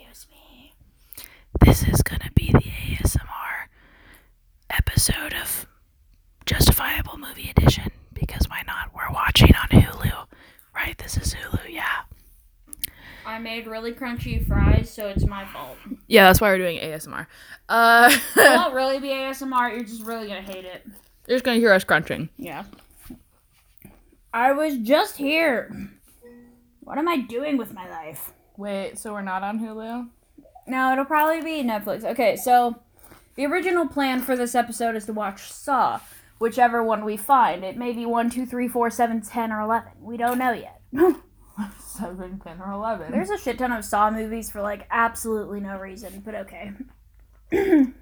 Excuse me. This is gonna be the ASMR episode of Justifiable Movie Edition because why not? We're watching on Hulu, right? This is Hulu, yeah. I made really crunchy fries, so it's my fault. Yeah, that's why we're doing ASMR. Uh, It won't really be ASMR. You're just really gonna hate it. you're just gonna hear us crunching. Yeah. I was just here. What am I doing with my life? Wait, so we're not on Hulu? No, it'll probably be Netflix. Okay, so the original plan for this episode is to watch Saw, whichever one we find. It may be 1, 2, 3, 4, 7, 10, or 11. We don't know yet. Seven, ten, or eleven. There's a shit ton of Saw movies for like absolutely no reason, but okay.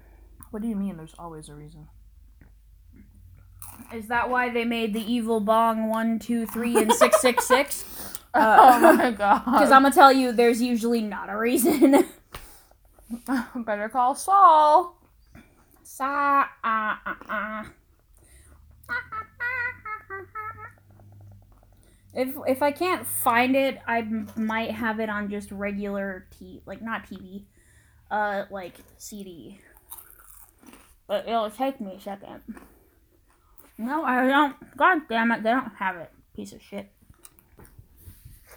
What do you mean? There's always a reason. Is that why they made the Evil Bong 1, 2, 3, and 666? oh my god. Because I'm gonna tell you, there's usually not a reason. better call Saul. Saw. Uh, uh, uh. If if I can't find it, I m- might have it on just regular T, like not TV, uh, like CD. But it'll take me a second. No, I don't. God damn it, they don't have it. Piece of shit.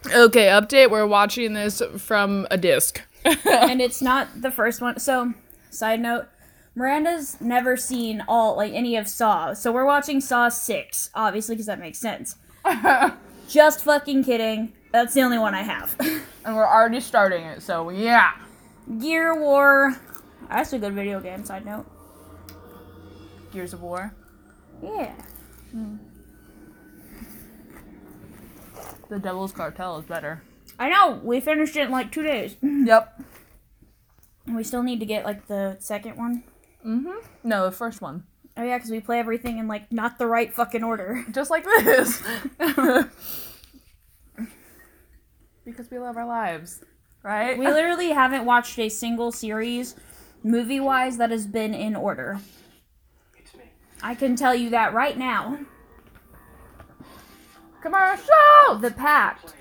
Okay, update. We're watching this from a disc. and it's not the first one. So, side note, Miranda's never seen all like any of Saw. So we're watching Saw 6, obviously because that makes sense. Just fucking kidding. That's the only one I have. and we're already starting it, so yeah. Gear War. That's a good video game, side note. Gears of War. Yeah. Hmm. The Devil's Cartel is better. I know, we finished it in like two days. Yep. And we still need to get like the second one. Mm-hmm. No, the first one. Oh yeah, because we play everything in like not the right fucking order. Just like this. because we love our lives. Right? We literally haven't watched a single series, movie wise, that has been in order. I can tell you that right now. Commercial! The Pact,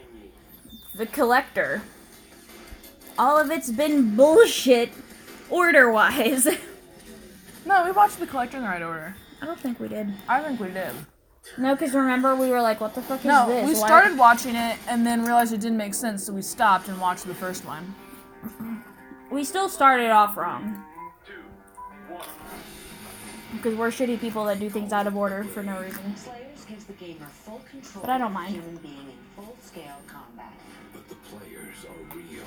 The Collector, all of it's been bullshit order wise. No, we watched The Collector in the right order. I don't think we did. I think we did. No, because remember, we were like, what the fuck is No, this? we Why- started watching it and then realized it didn't make sense, so we stopped and watched the first one. We still started off wrong. Because we're shitty people that do things out of order for no reason. Slayers gives the gamer full control But I don't mind. human being in full-scale combat. But the players are real.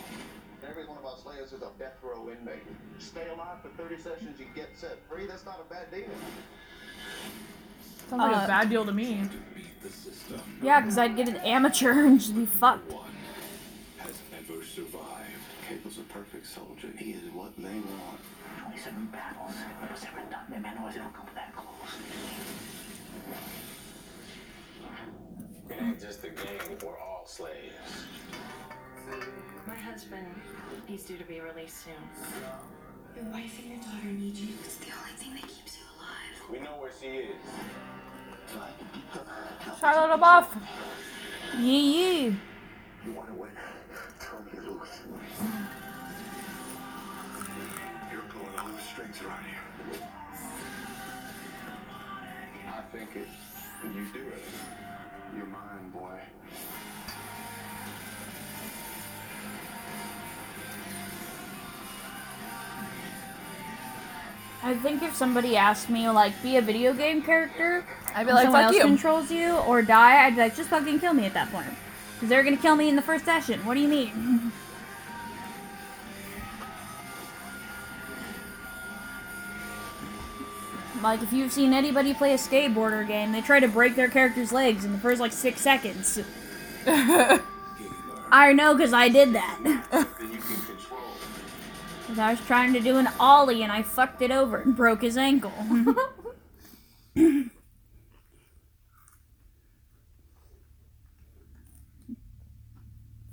Every one of our slayers is a death row inmate. Stay alive for 30 sessions, you get set free. That's not a bad deal. Sounds like Uh, a bad deal to me. To beat the system, Yeah, because I'd get an amateur and just be fucked. one has ever survived. Cable's a perfect soldier. He is what they want. 27 battles. It was ever done. The men always don't come that close. It ain't just a game, we're all slaves. My husband, he's due to be released soon. Your wife and your daughter need you. It's the only thing that keeps you alive. We know where she is. Charlotte LaBeouf! Yeah, yeah. You want to win? Tell me to lose. You're going to lose strings around here. I think it. You do it. You're mine, boy. I think if somebody asked me, like, be a video game character, I'd be like, someone fuck else you. controls you, or die, I'd be like, just fucking kill me at that point. Because they're gonna kill me in the first session. What do you mean? like, if you've seen anybody play a skateboarder game, they try to break their character's legs in the first, like, six seconds. I know, because I did that. Then you can control. 'Cause I was trying to do an ollie and I fucked it over and broke his ankle.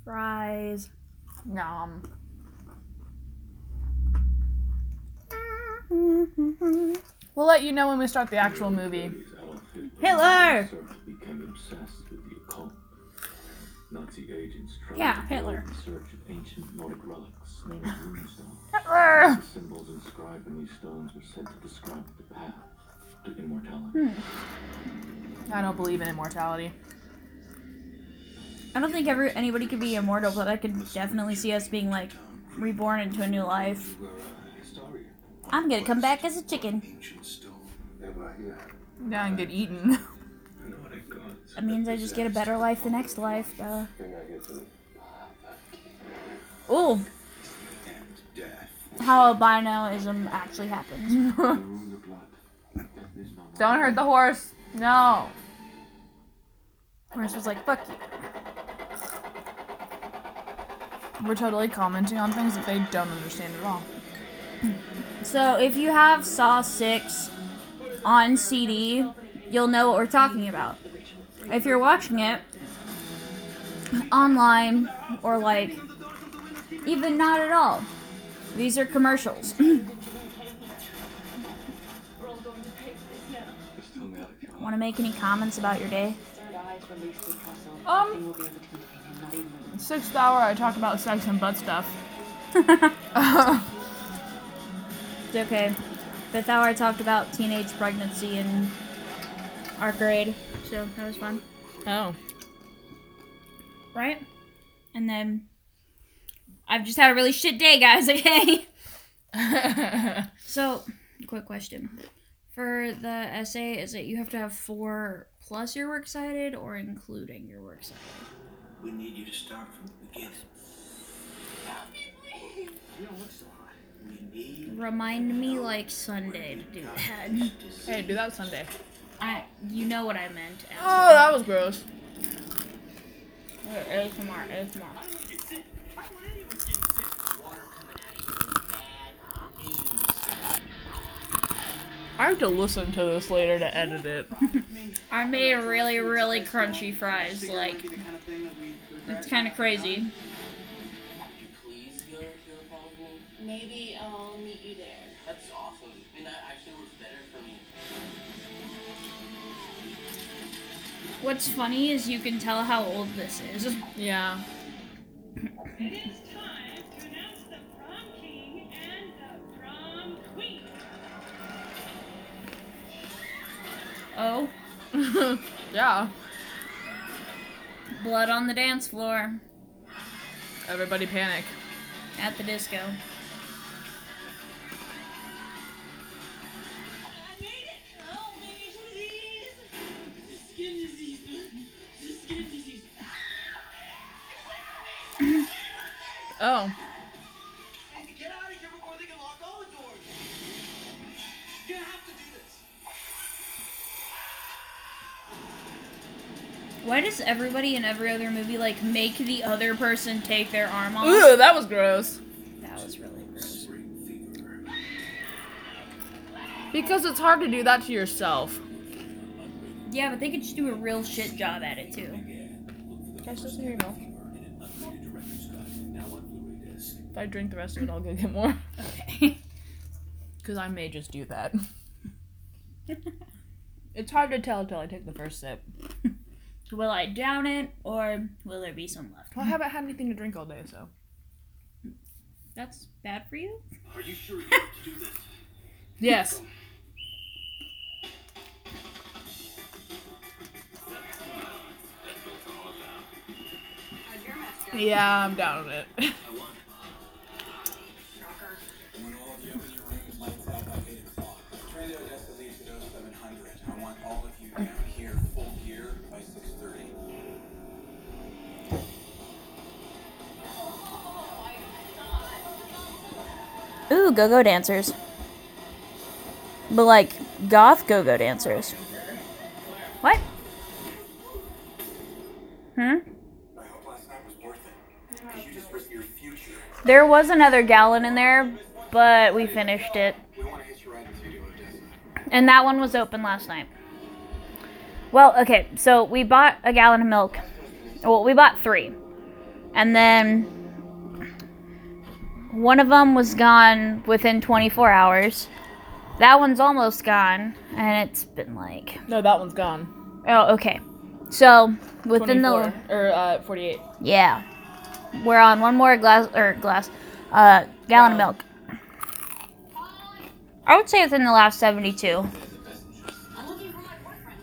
Fries. Nom. We'll let you know when we start the actual movie. Hitler! Become obsessed with the occult. Nazi agents tried Yeah, Hitler. in search of ancient Nordic relics known as runestones. Hitler! The symbols inscribed in these stones were said to describe the path to immortality. Hmm. I don't believe in immortality. I don't think every anybody could be immortal, but I could definitely see us being like reborn into a new life. You were a historian. I'm gonna come back as a chicken. Ancient stone. Never. Yeah, and get eaten. I know what I got. That means I just get a better life the next life. Duh. Thing I get to Ooh, how albinoism actually happens. Rune the blood. Death is not don't hurt the horse. No. Horse was like, "Fuck you." We're totally commenting on things that they don't understand at all. So if you have Saw 6 on CD, you'll know what we're talking about. If you're watching it online or like even not at all, these are commercials. Just tell me how to kill. Want to make any comments about your day? Um, sixth hour, I talked about sex and butt stuff. It's okay. Fifth hour, I talked about teenage pregnancy in our grade, so that was fun. Oh. Right? And then I've just had a really shit day, guys, okay? So, quick question. For the essay, is it you have to have four plus your work cited or including your work cited? We need you to start from the beginning. You don't look so hot. We need Remind me like Sunday to do that. hey, do that Sunday. I, you know what I meant. Oh, that was gross. ASMR, ASMR. I have to listen to this later to edit it. I made really, really crunchy fries. Like, it's kind of crazy. Maybe I'll meet you there. That's awesome. And that actually works better for me. What's funny is you can tell how old this is. Yeah. It is time to announce the prom king and the prom queen. Oh, Yeah. blood on the dance floor Everybody panic. at the disco. Oh. Get out of here before they can lock all the doors. You have to do this. Why does everybody in every other movie like make the other person take their arm off? Ooh, that was gross. That was really gross. Because it's hard to do that to yourself. Yeah, but they could just do a real shit job at it too. Can I still see your milk? If I drink the rest of it, I'll go get more. Okay. Because I may just do that. it's hard to tell until I take the first sip. will I down it or will there be some left? Well, I haven't had anything to drink all day, so. That's bad for you. Are you sure you want to do this? Yes. Yeah, I'm down with it. Ooh, go-go dancers. But like goth go-go dancers. What? Hmm? There was another gallon in there, but we finished it. And that one was open last night. Well, okay, so we bought a gallon of milk. Well, we bought three. And then one of them was gone within 24 hours. That one's almost gone. And it's been like No, that one's gone. Oh, okay. So within the or uh, 48. yeah, we're on one more glass or glass, uh, gallon of milk. I would say within the last seventy-two.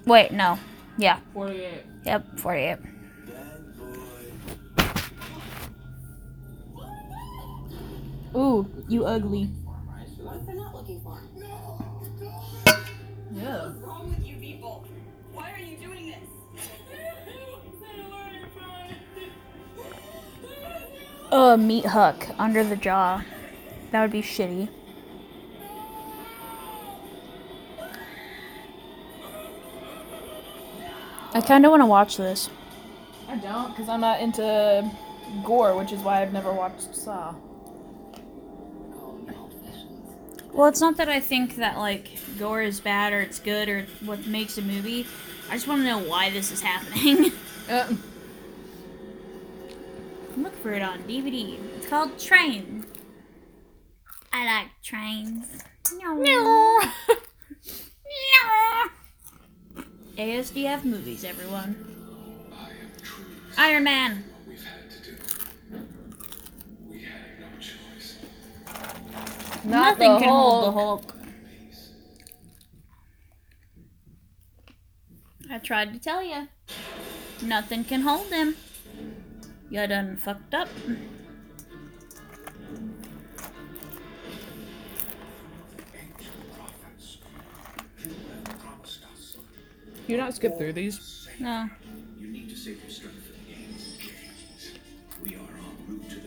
Wait, no, yeah, 48. yep, forty-eight. Ooh, you ugly. What if they're not looking for? Yeah. What's wrong with you people? Why are you doing this? Uh, meat hook under the jaw. That would be shitty. I kind of want to watch this. I don't, because I'm not into gore, which is why I've never watched Saw. Well, it's not that I think that like gore is bad or it's good or what makes a movie. I just want to know why this is happening. Uh, Look for it on DVD. It's called Train. I like trains. No. No. ASDF movies, everyone. Iron Man. We've had to do. We had no choice. Not Nothing the can hold the Hulk. Hulk. I tried to tell you. Nothing can hold him. You done fucked up. you not skip through these? No. You need to save your strength for the games. We are en route to the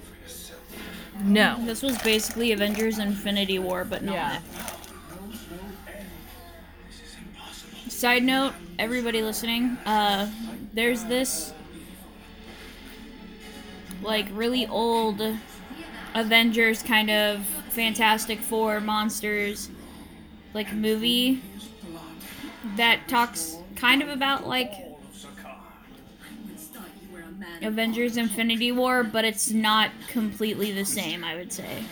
for yourself. No. This was basically Avengers Infinity War, but not. Yeah. Side note, everybody listening, uh, there's this like really old Avengers kind of Fantastic Four monsters like movie that talks kind of about like Avengers Infinity War, but it's not completely the same, I would say.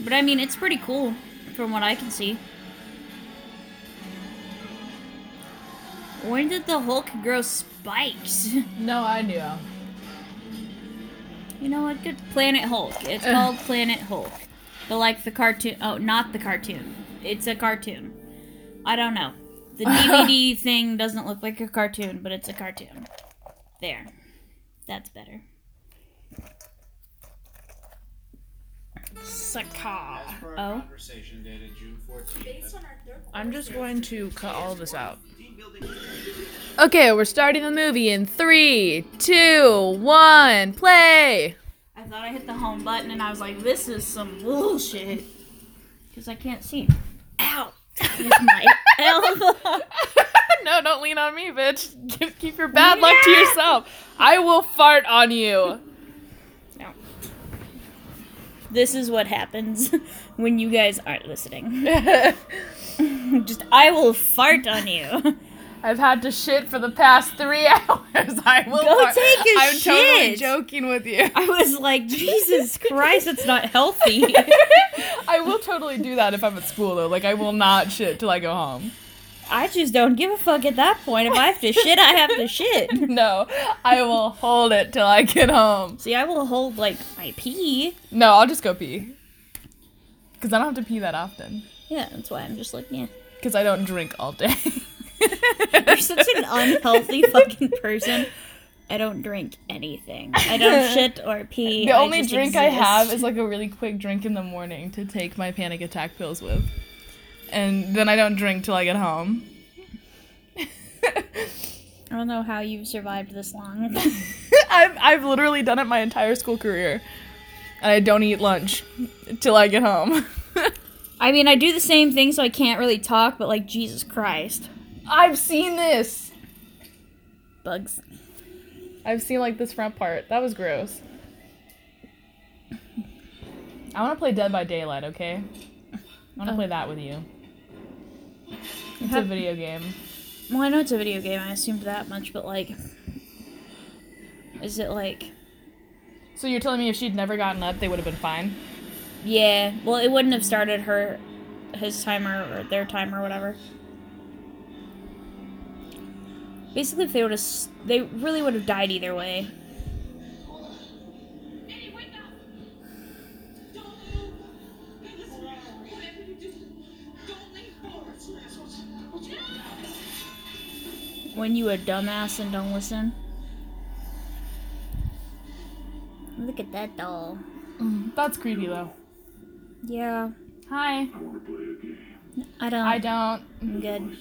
But I mean, it's pretty cool from what I can see. When did the Hulk grow spikes? No, I knew. You know what? Good Planet Hulk. It's called Planet Hulk. But like the cartoon. Oh, not the cartoon. It's a cartoon. I don't know. The DVD thing doesn't look like a cartoon, but it's a cartoon. There. That's better. Saka. Oh. Conversation dated June 14th. I'm just going to cut all of this out. Okay, we're starting the movie in three, two, one, play. I thought I hit the home button and I was like, this is some bullshit. Because I can't see. Ow! With my elbow. no, don't lean on me, bitch. Keep- Keep your bad luck to yourself. I will fart on you. No. This is what happens when you guys aren't listening. Just, I will fart on you. I've had to shit for the past three hours. I will. Go fart. take a I'm totally joking with you. I was like, Jesus Christ, it's not healthy. I will totally do that if I'm at school though. Like I will not shit till I go home. I just don't give a fuck at that point. If I have to shit, I have to shit. No, I will hold it till I get home. See, I will hold like my pee. No, I'll just go pee. Cause I don't have to pee that often. Yeah, that's why I'm just like, yeah. Cause I don't drink all day. You're such an unhealthy fucking person. I don't drink anything. I don't shit or pee. the I only drink I have is like a really quick drink in the morning to take my panic attack pills with. And then I don't drink till I get home. I don't know how you've survived this long. I've I've literally done it my entire school career. And I don't eat lunch till I get home. I mean, I do the same thing, so I can't really talk. But like, Jesus Christ, I've seen this. bugs. I've seen like this front part. That was gross. I want to play Dead by Daylight, okay? I want to play oh. that with you. It's a video game. Well, I know it's a video game. I assumed that much, but like, is it like? So you're telling me if she'd never gotten up, they would have been fine? Yeah. Well, it wouldn't have started her, his timer or their timer or whatever. Basically, if they would have, they really would have died either way. Eddie, wake up! Don't move! Hey, listen, whatever you do, don't lean forward. When you a dumbass and don't listen. Look at that doll. Mm, that's creepy though. Yeah. Hi. I want to play a game. I don't. I don't. I'm good.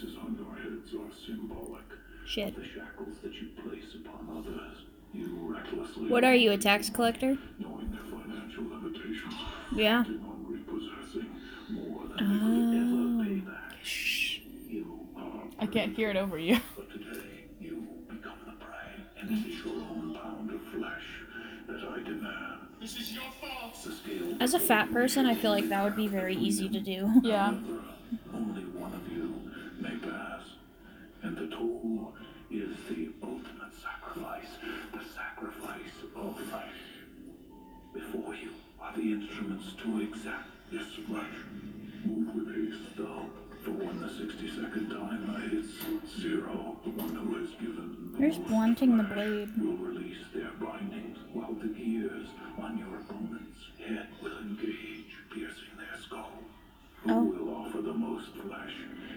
Voices on your heads are symbolic Shit. of the shackles that you place upon others. You recklessly. What are you, a tax collector? Knowing their financial limitations. Yeah. acting on repossessing more than they could ever oh. pay back. You are. I can't hear it over you. But today, you become the prey, and it is your own pound of flesh that I demand. This is your fault. The scale As a fat person, I feel like that would be very easy to do. Yeah. To exact this flesh. Move with haste, though, for when the 60 second timer hits zero, the one who has given the Where's most blunting the blade? will release their bindings, while the gears on your opponent's head will engage, piercing their skull. Who Oh. will offer the most flesh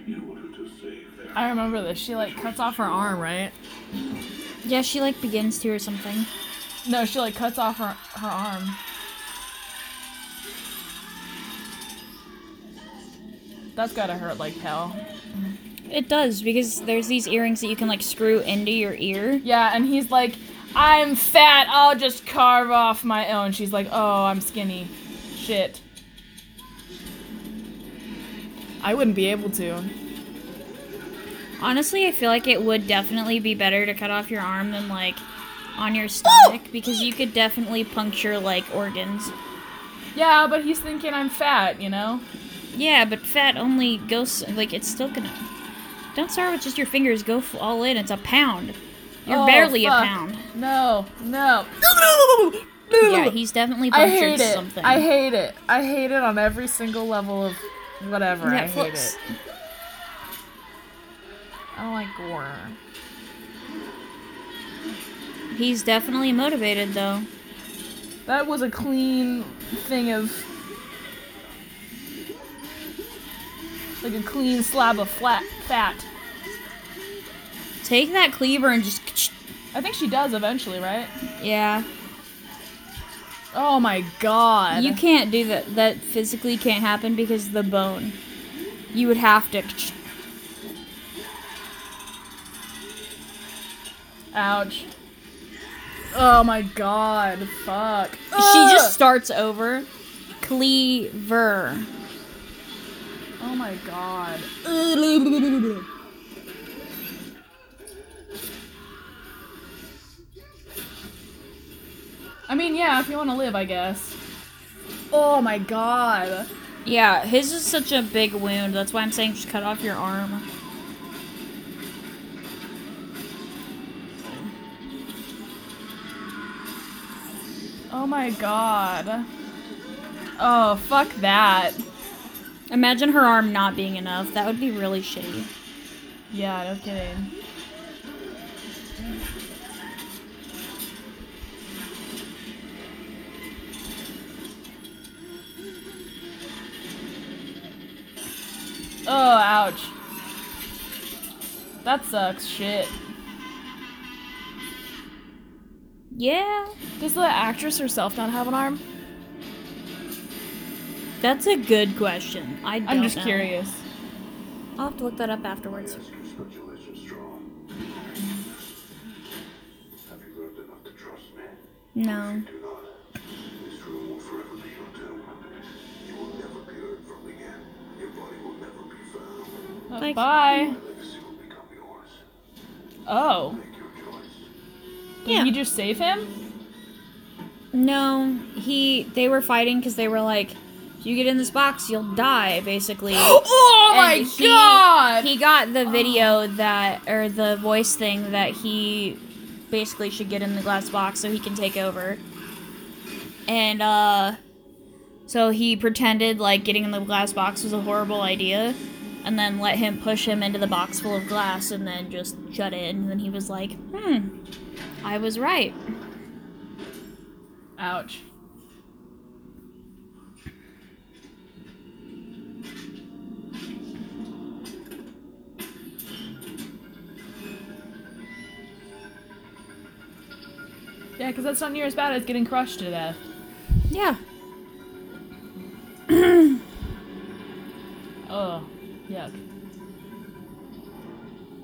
in order to save their I remember this. She like cuts off her arm, right? Yeah, she like begins to or something. No, she like cuts off her her arm. That's gotta hurt like hell. It does because there's these earrings that you can like screw into your ear. Yeah, and he's like, I'm fat, I'll just carve off my own. She's like, oh, I'm skinny. Shit. I wouldn't be able to. Honestly, I feel like it would definitely be better to cut off your arm than like on your oh! stomach because you could definitely puncture like organs. Yeah, but he's thinking I'm fat, you know? Yeah, but fat only goes like it's still gonna. Don't start with just your fingers. Go all in. It's a pound. You're Oh, barely fuck. a pound. No, no. No, no, no. Yeah, he's definitely I punctured it. something. I hate it. I hate it on every single level of whatever. I hate it. I don't like gore. He's definitely motivated though. That was a clean thing of. Like a clean slab of flat fat. Take that cleaver and just. I think she does eventually, right? Yeah. Oh my god. You can't do that. That physically can't happen because of the bone. You would have to. Ouch. Oh my god. Fuck. She Ugh. just starts over. Cleaver. Oh my god. I mean, yeah, if you want to live, I guess. Oh my god. Yeah, his is such a big wound. That's why I'm saying just cut off your arm. Oh my god. Oh, fuck that. Imagine her arm not being enough. That would be really shitty. Yeah, no kidding. Oh, ouch. That sucks shit. Yeah. Does the actress herself not have an arm? That's a good question. I don't I'm just know. curious. I'll have to look that up afterwards. speculation strong. Have you learned enough to trust me? No. Do not. This room will forever be your tomb. You will never be heard from again. Your body will never be found. Uh, Like- bye. My legacy will become yours. Oh. Make your choice. Did Yeah. you just save him? No, he. They were fighting because they were like, if you get in this box, you'll die, basically. Oh my And he- god! He got the video that, or the voice thing that he basically should get in the glass box so he can take over. And, uh, so he pretended like getting in the glass box was a horrible idea, and then let him push him into the box full of glass and then just shut it. And then he was like, hmm, I was right. Ouch. Yeah, because that's not near as bad as getting crushed to death. Yeah. Oh, yuck.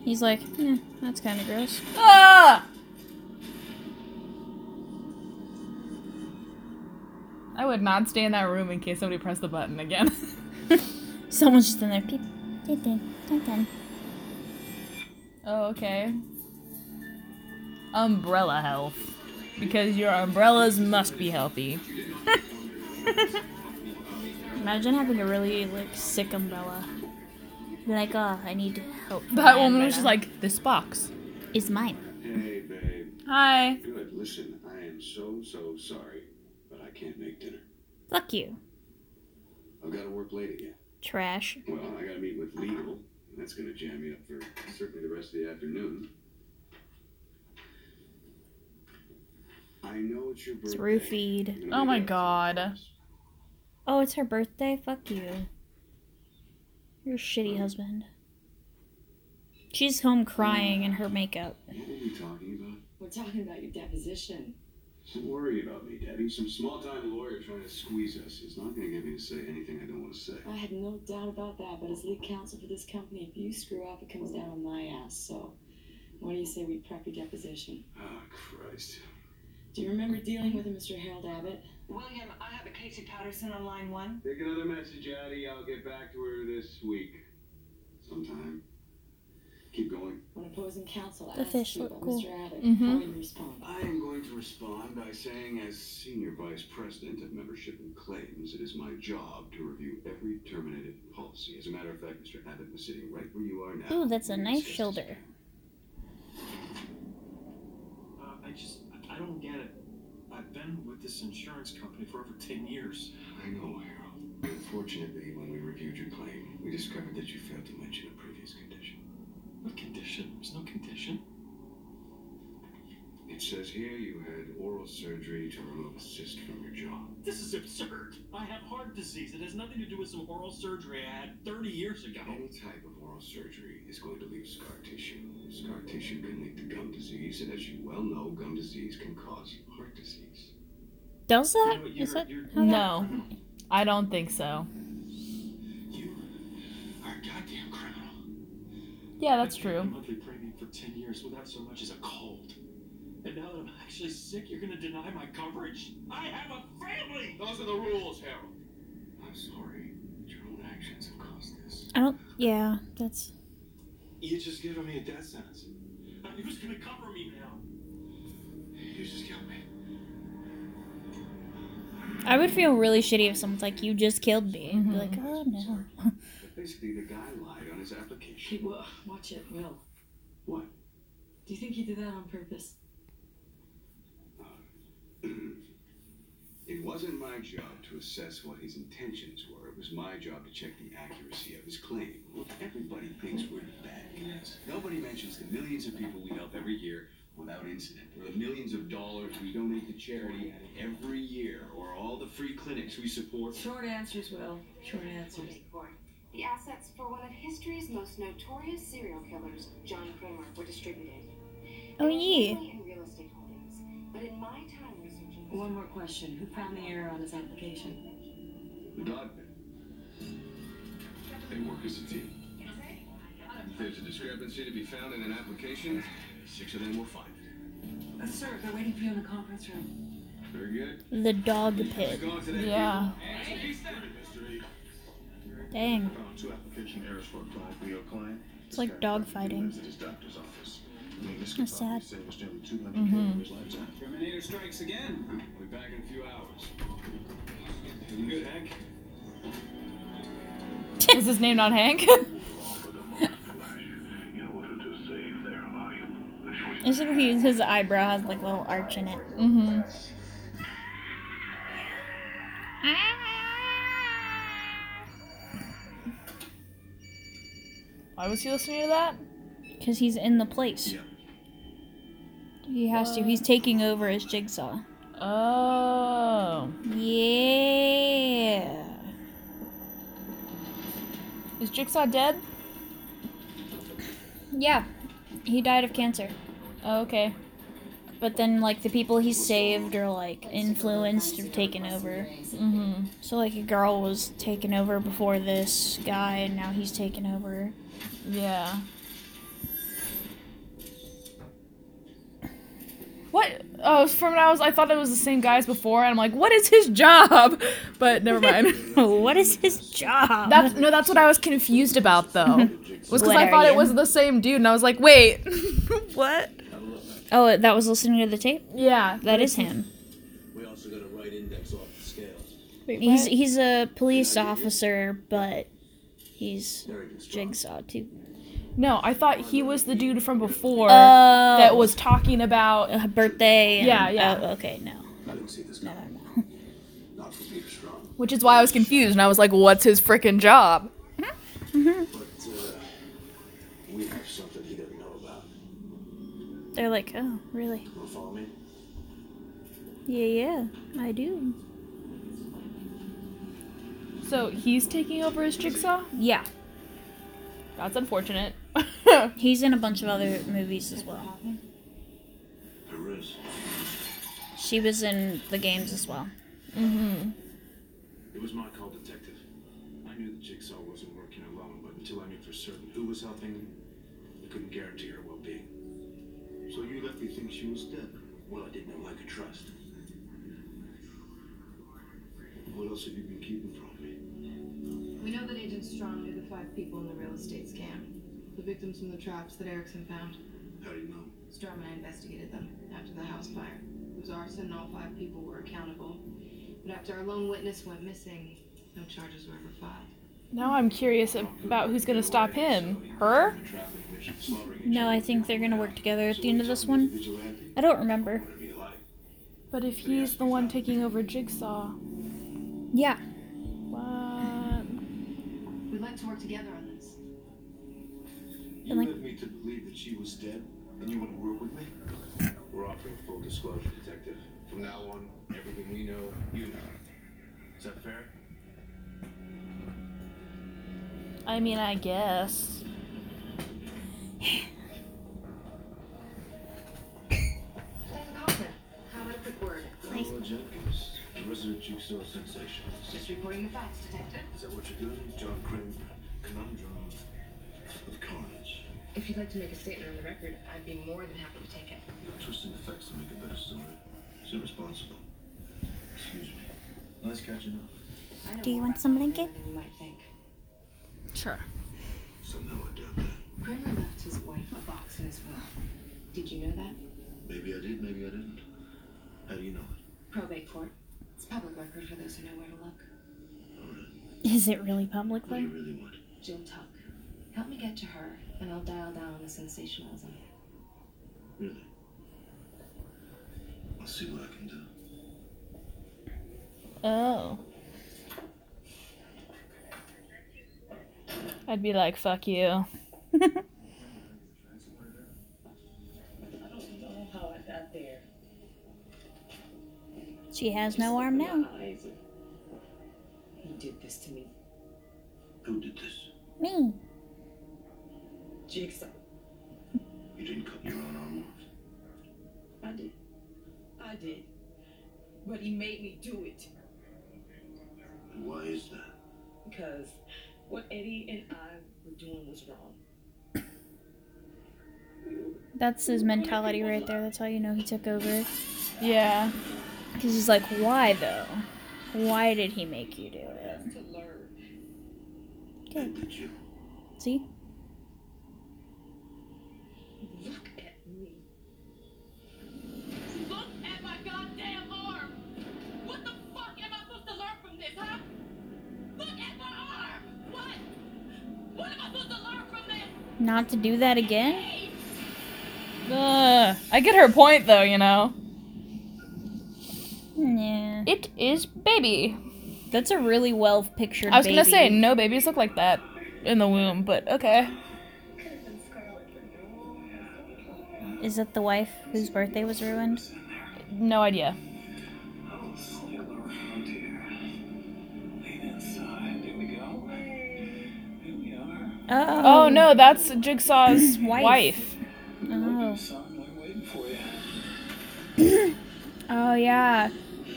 He's like, eh, that's kind of gross. Ah! I would not stay in that room in case somebody pressed the button again. Someone's just in there. Peep, oh, okay. Umbrella health. Because your umbrellas must be healthy. Imagine having a really like sick umbrella. Be like, oh, I need help. That my woman was just like, this box. is mine. Hey, babe. Hi. Good. Listen, I am so, so sorry, but I can't make dinner. Fuck you, I've got to work late again. trash. Well, I got to meet with legal, and that's going to jam me up for certainly the rest of the afternoon. I know it's your It's birthday. roofied. I'm Oh my make it up to god. Oh, it's her birthday. Fuck you. You're a shitty husband. She's home crying in her makeup. What are we talking about? We're talking about your deposition. Don't worry about me, Daddy. Some small-time lawyer trying to squeeze us is not going to get me to say anything I don't want to say. I had no doubt about that, but as lead counsel for this company, if you screw up, it comes down on my ass. So, what do you say we prep your deposition? Oh, Christ. Do you remember dealing with a Mr. Harold Abbott? William, I have a Casey Patterson on line one. Take another message, Addie. I'll get back to her this week. Sometime. Keep going. When opposing counsel The asks fish you about cool. Mr. Abbott, Mhm. how will you respond? I am going to respond by saying, as Senior Vice President of Membership and Claims, it is my job to review every terminated policy. As a matter of fact, Mr. Abbott was sitting right where you are now. Ooh, that's a nice shoulder. Uh, I just, I don't get it. I've been with this insurance company for over 10 years. I know, Harold. Unfortunately, when we reviewed your claim, we discovered that you failed to mention a previous condition. What condition? There's no condition. It says here you had oral surgery to remove a cyst from your jaw. This is absurd. I have heart disease. It has nothing to do with some oral surgery I had 30 years ago. Any type of oral surgery is going to leave scar tissue. Scar tissue can lead to gum disease, and as you well know, gum disease can cause heart disease. Does that? You know what, Is you're- that you're- how that? No. I don't think so. You are a goddamn criminal. Yeah, that's I've paid true. my monthly premium for 10 years without so much as a cold. And now that I'm actually sick, you're gonna deny my coverage? I have a family! Those are the rules, Harold. I'm sorry, but your own actions have caused this. I don't. Yeah, that's. You just given me a death sentence. Uh, Who's gonna cover me now? You just killed me. I would feel really shitty if someone's like, "You just killed me." I'd be like, "Oh no." But basically, the guy lied on his application. Hey, well, watch it, Will. What? Do you think he did that on purpose? It wasn't my job to assess what his intentions were. It was my job to check the accuracy of his claim. Look, everybody thinks we're the bad guys. Nobody mentions the millions of people we help every year without incident, or the millions of dollars we donate to charity every year, or all the free clinics we support. Short answers, Will. Short answers. The assets for one of history's most notorious serial killers, John Kramer, were distributed. Oh They yeah. in real estate holdings, but in my time researching One more question. Who found the error on his application? The dog pit. They work as a team. If there's a discrepancy to be found in an application, six of them will find it. Uh, sir, they're waiting for you in the conference room. Very good. The dog pit. Go on to that Yeah. Dang. Two application errors for a client, It's like dog fighting. Doctor's office. I mean, this That's sad. save us nearly 200 Mhm. K over his lifetime. Terminator strikes again. We'll be back in a few hours. You good, Hank? Is his name not Hank? Is it he, his eyebrow has like a little arch in it? mm-hmm. Why was he listening to that? Because he's in the place. He has to. He's taking over as Jigsaw. Oh. Yeah. Is Jigsaw dead? Yeah. He died of cancer. Oh, okay. But then, like, the people he saved are, like, influenced or taken over. Mm-hmm. So, like, a girl was taken over before this guy, and now he's taken over. Yeah. What? Oh, from when I was, I thought it was the same guy as before, and I'm like, what is his job? But never mind. what is his job? That's no, that's what I was confused about though. Was because I are thought it was the same dude, and I was like, wait, what? Oh, uh, that was listening to the tape? Yeah, That is him. We also got a right index off the scale. Wait, He's he's a police officer, but he's Jigsaw too. No, I thought he was the dude from before Oh. that was talking about. A birthday. and- Yeah, yeah. oh, okay, no. I didn't see this No, coming. no. Not for Peter Strahm. Which is why I was confused, and I was like, what's his freaking job? But uh, we have something he doesn't know about. They're like, oh, really? Wanna follow me? Yeah, yeah, I do. So he's taking over as Jigsaw? Yeah, That's unfortunate. he's in a bunch of other movies as well. She was in the games as well. mm-hmm. It was my call, detective. I knew that Jigsaw wasn't working alone, but until I knew for certain who was helping I couldn't guarantee her well-being. So you let me think she was dead. Well, I didn't know I could trust. What else have you been keeping from me? We know that Agent Strahm knew the five people in the real estate scam. The victims from the traps that Erickson found. How do you know? Strahm and I investigated them after the house fire. It was arson and all five people were accountable. But after our lone witness went missing, no charges were ever filed. Now I'm curious about who's gonna stop him. Her? No, I think they're gonna work together at the end of this one. I don't remember. But if he's the one taking over Jigsaw, Yeah. what? We'd like to work together on this. You like- led me to believe that she was dead, and you want to work with me? We're offering full disclosure, detective. From now on, everything we know, you know. Is that fair? I mean, I guess. Detective Hoffman, how about a quick word? Pamela Jenkins, the resident jigsaw sensation. Just reporting the facts, detective. Is that what you're doing? John Crane, conundrum of carnage. If you'd like to make a statement on the record, I'd be more than happy to take it. You're twisting the facts to make a better story. It's irresponsible. Excuse me. Nice catching up. Do you want some Kramer blanket? than you might think. Sure. Somehow I doubt that. Kramer left his wife a box in his will. Did you know that? Maybe I did, maybe I didn't. How do you know it? Probate court. It's public record for those who know where to look. All right. Is it really public What do you really want? Jill Tuck. Help me get to her, and I'll dial down the sensationalism. Really? I'll see what I can do. Oh. I'd be like, fuck you. I don't know how I got there. She has no arm now. He did this to me. Who did this? Me. Jigsaw. You didn't cut your own arm off. I did. I did. But he made me do it. And why is that? Because what Eddie and I were doing was wrong. That's his mentality right there. That's how you know he took over. Yeah. Because he's like, why though? Why did he make you do it? To learn. Okay. See? Not to do that again? Uh, I get her point though, you know. Yeah. It is baby. That's a really well pictured I was gonna baby. say no babies look like that in the womb, but okay. Is it the wife whose birthday was ruined? No idea. Oh. Oh no, that's Jigsaw's Wife. wife. Oh. Son, we're waiting for you. Oh yeah.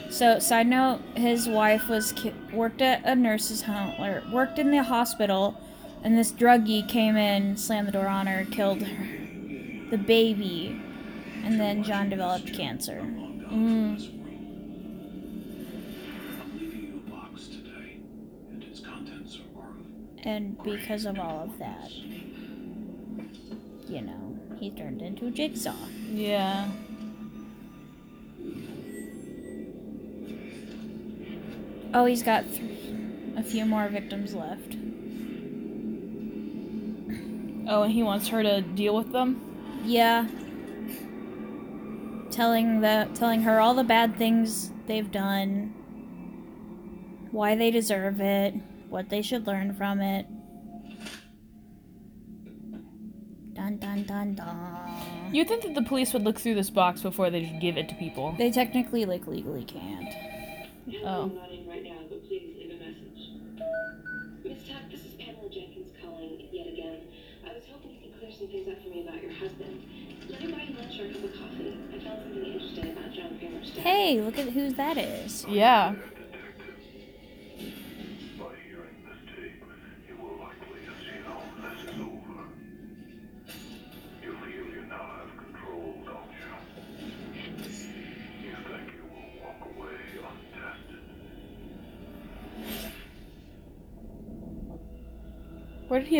So side note, his wife was ki- worked at a nurse's home or worked in the hospital, and this druggie came in, slammed the door on her, killed her, the baby, and then John developed cancer. Mm. And because of all of that, you know, he turned into a jigsaw. Yeah. Oh, he's got th- a few more victims left. Oh, and he wants her to deal with them. Yeah. Telling the telling her all the bad things they've done, why they deserve it, what they should learn from it. Dun dun dun dun. You'd think that the police would look through this box before they give it to people. They technically like legally can't. Oh. I'm not in right now, but please leave a message. Miss Tuck, this is Pamela Jenkins calling yet again. I was hoping you could clear some things up for me about your husband. Let me buy you lunch or a cup of coffee. I found something interesting about John Kramer's death. Hey, look at who that is. Yeah.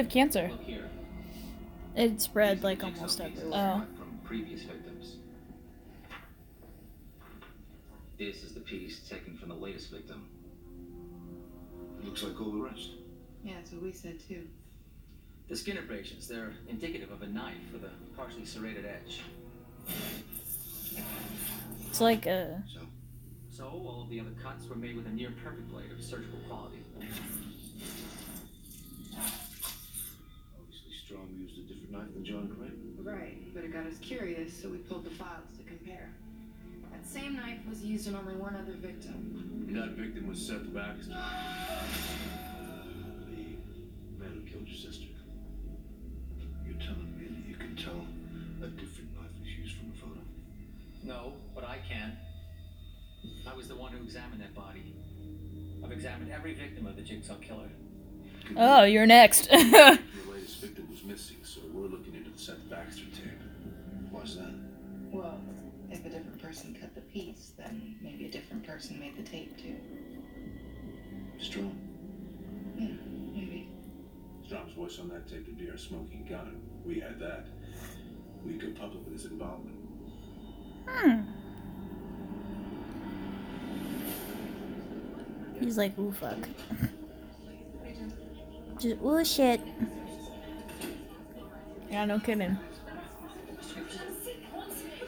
Have cancer? It spread like almost Some pieces everywhere. Oh. From previous victims. This is the piece taken from the latest victim. Looks like all the rest. Yeah, that's what we said too. The skin abrasions, they're indicative of a knife with a partially serrated edge. It's like a So, all of the other cuts were made with a near perfect blade of surgical quality. Obviously, Strahm used a different knife than John Kramer. Right, but it got us curious, so we pulled the files to compare. That same knife was used on only one other victim. And that victim was Seth Baxter. Ah, the man who killed your sister. You're telling me that you can tell a different knife was used from a photo? No, but I can. I was the one who examined that body. I've examined every victim of the Jigsaw Killer. Oh, you're next. Your latest victim was missing, so we're looking into the Seth Baxter tape. Why's that? Well, if a different person cut the piece, then maybe a different person made the tape too. Strahm. Yeah, maybe. Strahm's voice on that tape would be our smoking gun, and we had that. We go public with his involvement. Hmm. He's like, ooh fuck. Just ooh shit. Yeah, no kidding.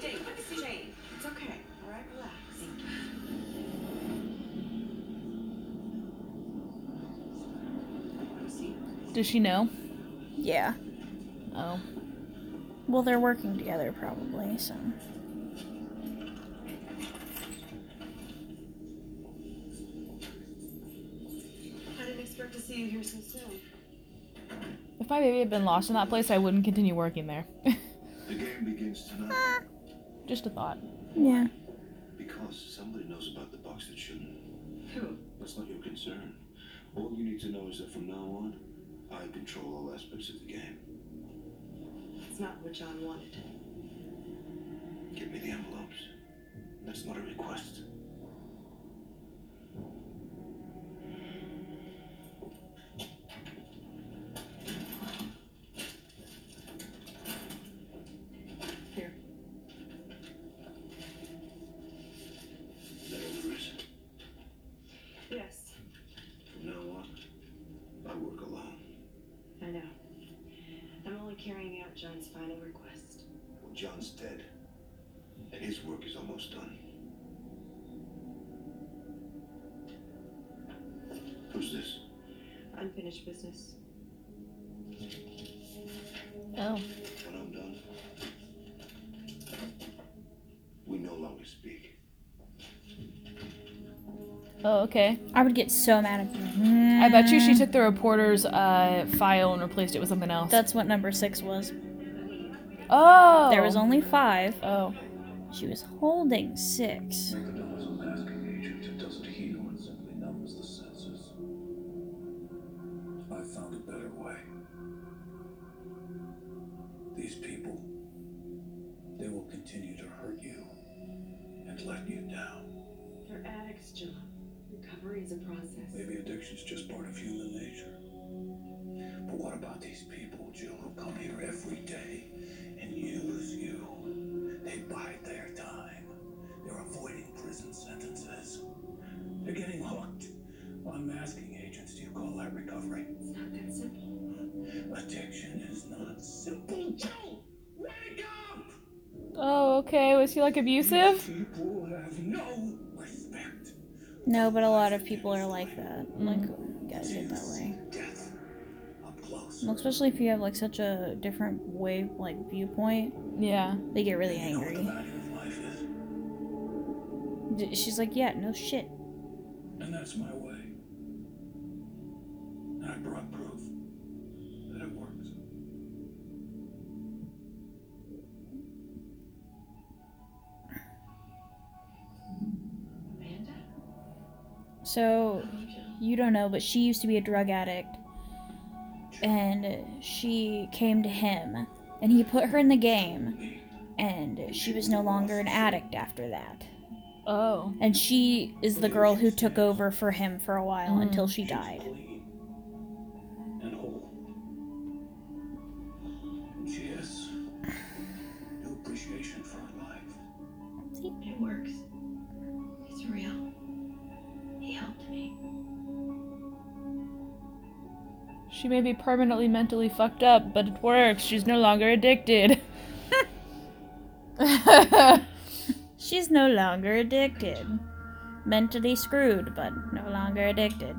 Jane, Jane, it's okay. All right, relax. Does she know? Yeah. Oh. Well, they're working together probably, so. I didn't expect to see you here so soon. If my baby had been lost in that place, I wouldn't continue working there. The game begins tonight. Just a thought. Yeah. Because somebody knows about the box that shouldn't. Who? That's not your concern. All you need to know is that from now on, I control all aspects of the game. It's not what John wanted. Give me the envelopes. That's not a request. Here. Is that all there is? Yes, From now on, I work alone. I know. I'm only out John's final request. Well, John's dead, and his work is almost done. Who's this? Unfinished business. Oh, okay. I would get so mad at I bet you she took the reporter's uh, file and replaced it with something else. That's what number six was. oh. There was only five. Oh. She was holding six. Like abusive? No. No, but a lot of people are like that. Like, guys get that way. Death. Up close. Well, especially if you have like such a different way, like viewpoint, Yeah. they get really You know what the angry. value of life is? D- She's like, yeah, no shit. And that's my way. So, you don't know, but she used to be a drug addict. And she came to him, and he put her in the game, and she was no longer an addict after that. Oh. And she is the girl who took over for him for a while Mm. until she died. She may be permanently mentally fucked up, but it works. She's no longer addicted. She's no longer addicted. Mentally screwed, but no longer addicted.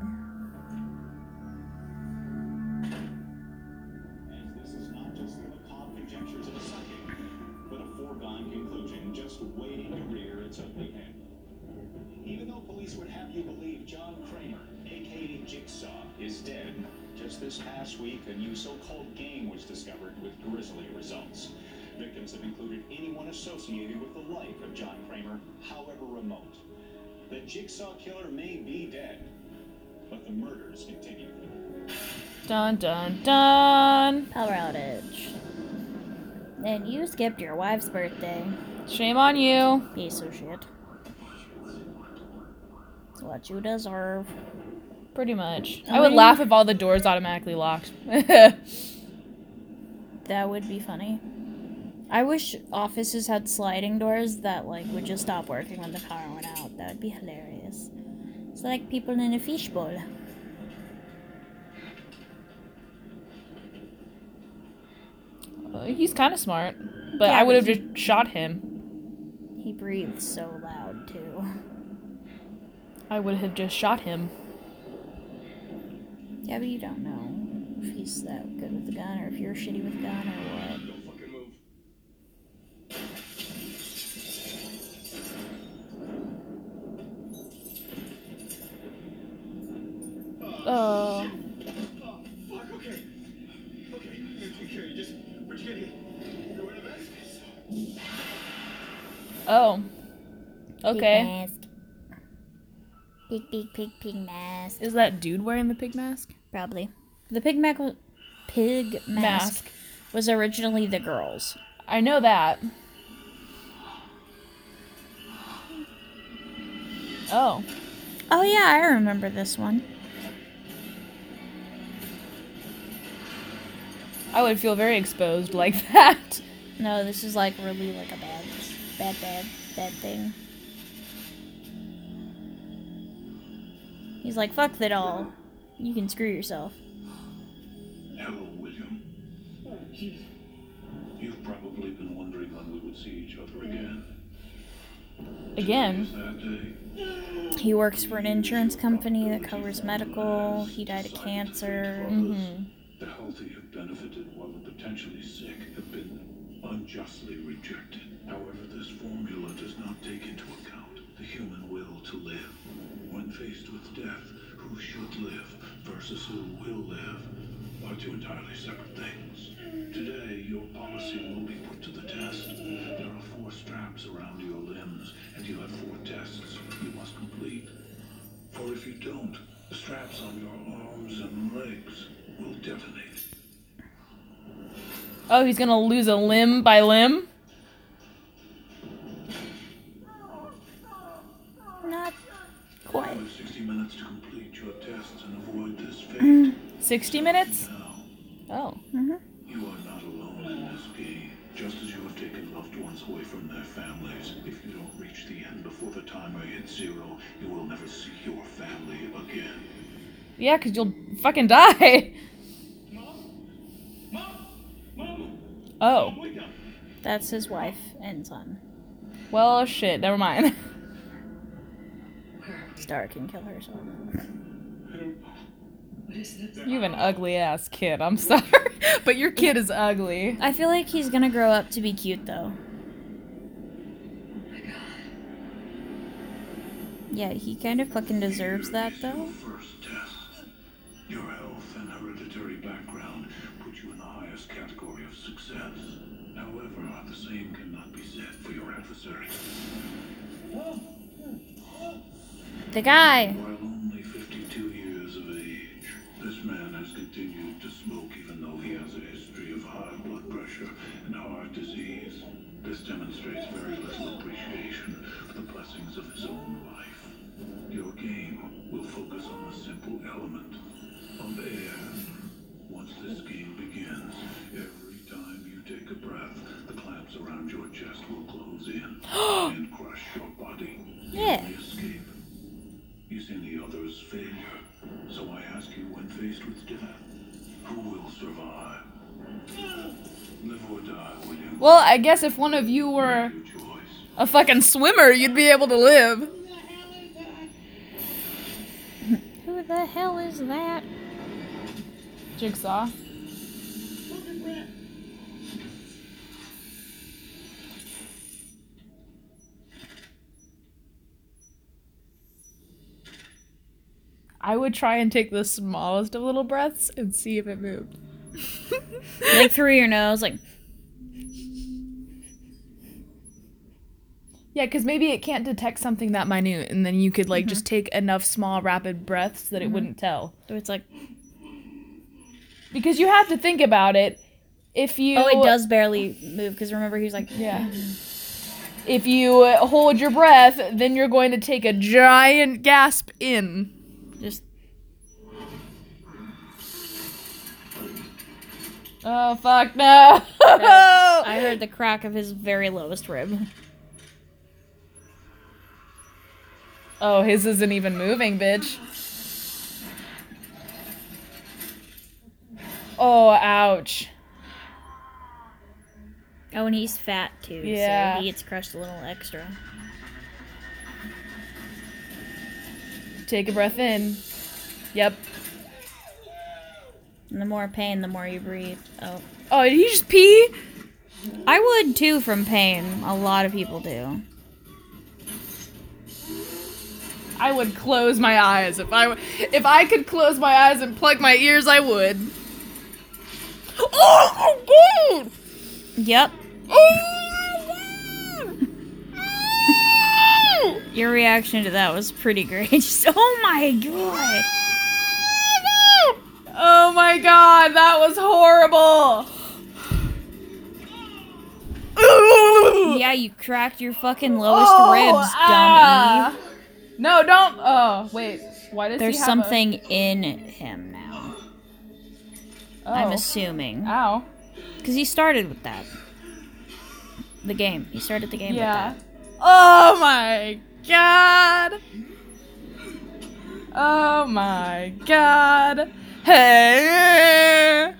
Just this past week a new so-called gang was discovered with grisly results. Victims have included anyone associated with the life of John Kramer, however remote. The Jigsaw killer may be dead, but the murders continue. dun dun dun. Power outage. And you skipped your wife's birthday. Shame on you. Piece of shit. It's what you deserve. Pretty much. I I would mean- laugh if all the doors automatically locked. That would be funny. I wish offices had sliding doors that like would just stop working when the power went out. That would be hilarious. It's like people in a fishbowl. Uh, He's kind of smart, but Yeah, I would have just shot him. He breathes so loud too. I would have just shot him. Yeah, but you don't know if he's that good with the gun or if you're shitty with the gun or what. Don't fucking move. Oh. oh fuck, okay. Okay, and take care of you just reaching it. Oh, okay. Okay, okay, just Virginia. You're one of us. Pig Pig, pig, pig, pig mask. Is that dude wearing the pig mask? Probably. The pig mask. Pig mask, Mask. was originally the girls. I know that. Oh. Oh yeah, I remember this one. I would feel very exposed like that. No, this is like really like a bad, bad, bad, bad thing. He's like, fuck that all. You can screw yourself. Hello, William. You've probably been wondering when we would see each other again. Again. He works for an insurance company that covers medical. He died of cancer. Mm-hmm. the healthy have benefited while the potentially sick have been unjustly rejected. However, this formula does not take into account the human will to live. When faced with death, who should live versus who will live are two entirely separate things. Today, your policy will be put to the test. There are four straps around your limbs, and you have four tests you must complete. For if you don't, the straps on your arms and legs will detonate. Oh, he's gonna lose a limb by limb? Minutes to complete your tests and avoid this fate. 60 minutes? Oh. Mm-hmm. You are not alone in this game. Just as you have taken loved ones away from their families, if you don't reach the end before the timer hits zero, you will never see your family again. Yeah, because you'll fucking die. Oh. That's his wife and son. Well, shit, never mind. Star can kill her son. You have an ugly ass kid, I'm sorry. but your kid is ugly. I feel like he's gonna grow up to be cute though. Yeah, he kind of fucking deserves that though. Your health and hereditary background put you in the highest category of success. However, the same cannot be said for your adversary. The guy. While only 52 years of age, this man has continued to smoke even though he has a history of high blood pressure and heart disease. This demonstrates very little appreciation for the blessings of his own life. Your game will focus on the simple element of air. Once this game begins, every time you take a breath, the clamps around your chest will close in and crush your body. Yeah. You may escape. You've seen the other's failure, so I ask you when faced with death, who will survive? Live or die, will you? Well, I guess if one of you were a fucking swimmer, you'd be able to live. Who the hell is that? Jigsaw. I would try and take the smallest of little breaths and see if it moved. like through your nose, like Yeah, because maybe it can't detect something that minute, and then you could like just take enough small, rapid breaths that it Mhm. wouldn't tell. so it's like Because you have to think about it. If you oh, it does barely move because remember he's like Yeah. If you hold your breath, then you're going to take a giant gasp in. Just. Oh fuck no! I heard the crack of his very lowest rib. Oh, his isn't even moving, bitch. Oh, ouch. Oh, and he's fat too, Yeah. so he gets crushed a little extra. Take a breath in. Yep. And the more pain, the more you breathe. Oh. Oh, did he just pee? I would too from pain. A lot of people do. I would close my eyes if I if I could close my eyes and plug my ears. I would. Oh, oh God! Yep. Oh, Your reaction to that was pretty great. Just, oh my god. Oh my god, that was horrible. Yeah, you cracked your fucking lowest Oh, ribs, ah. dummy. No, don't. Oh, wait. Why does There's he have something in him now. A... I'm Oh. assuming. Ow. Because he started with that. The game. He started the game Yeah. with that. Oh my god. Oh my god. Hey.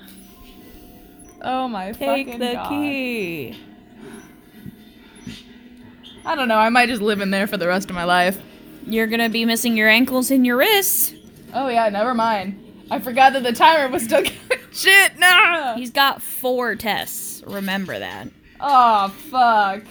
Oh my Take fucking the god. key. I don't know. I might just live in there for the rest of my life. You're gonna be missing your ankles and your wrists. Oh yeah, never mind. I forgot that the timer was still. Going. Shit, no. He's got four tests. Remember that. Oh fuck.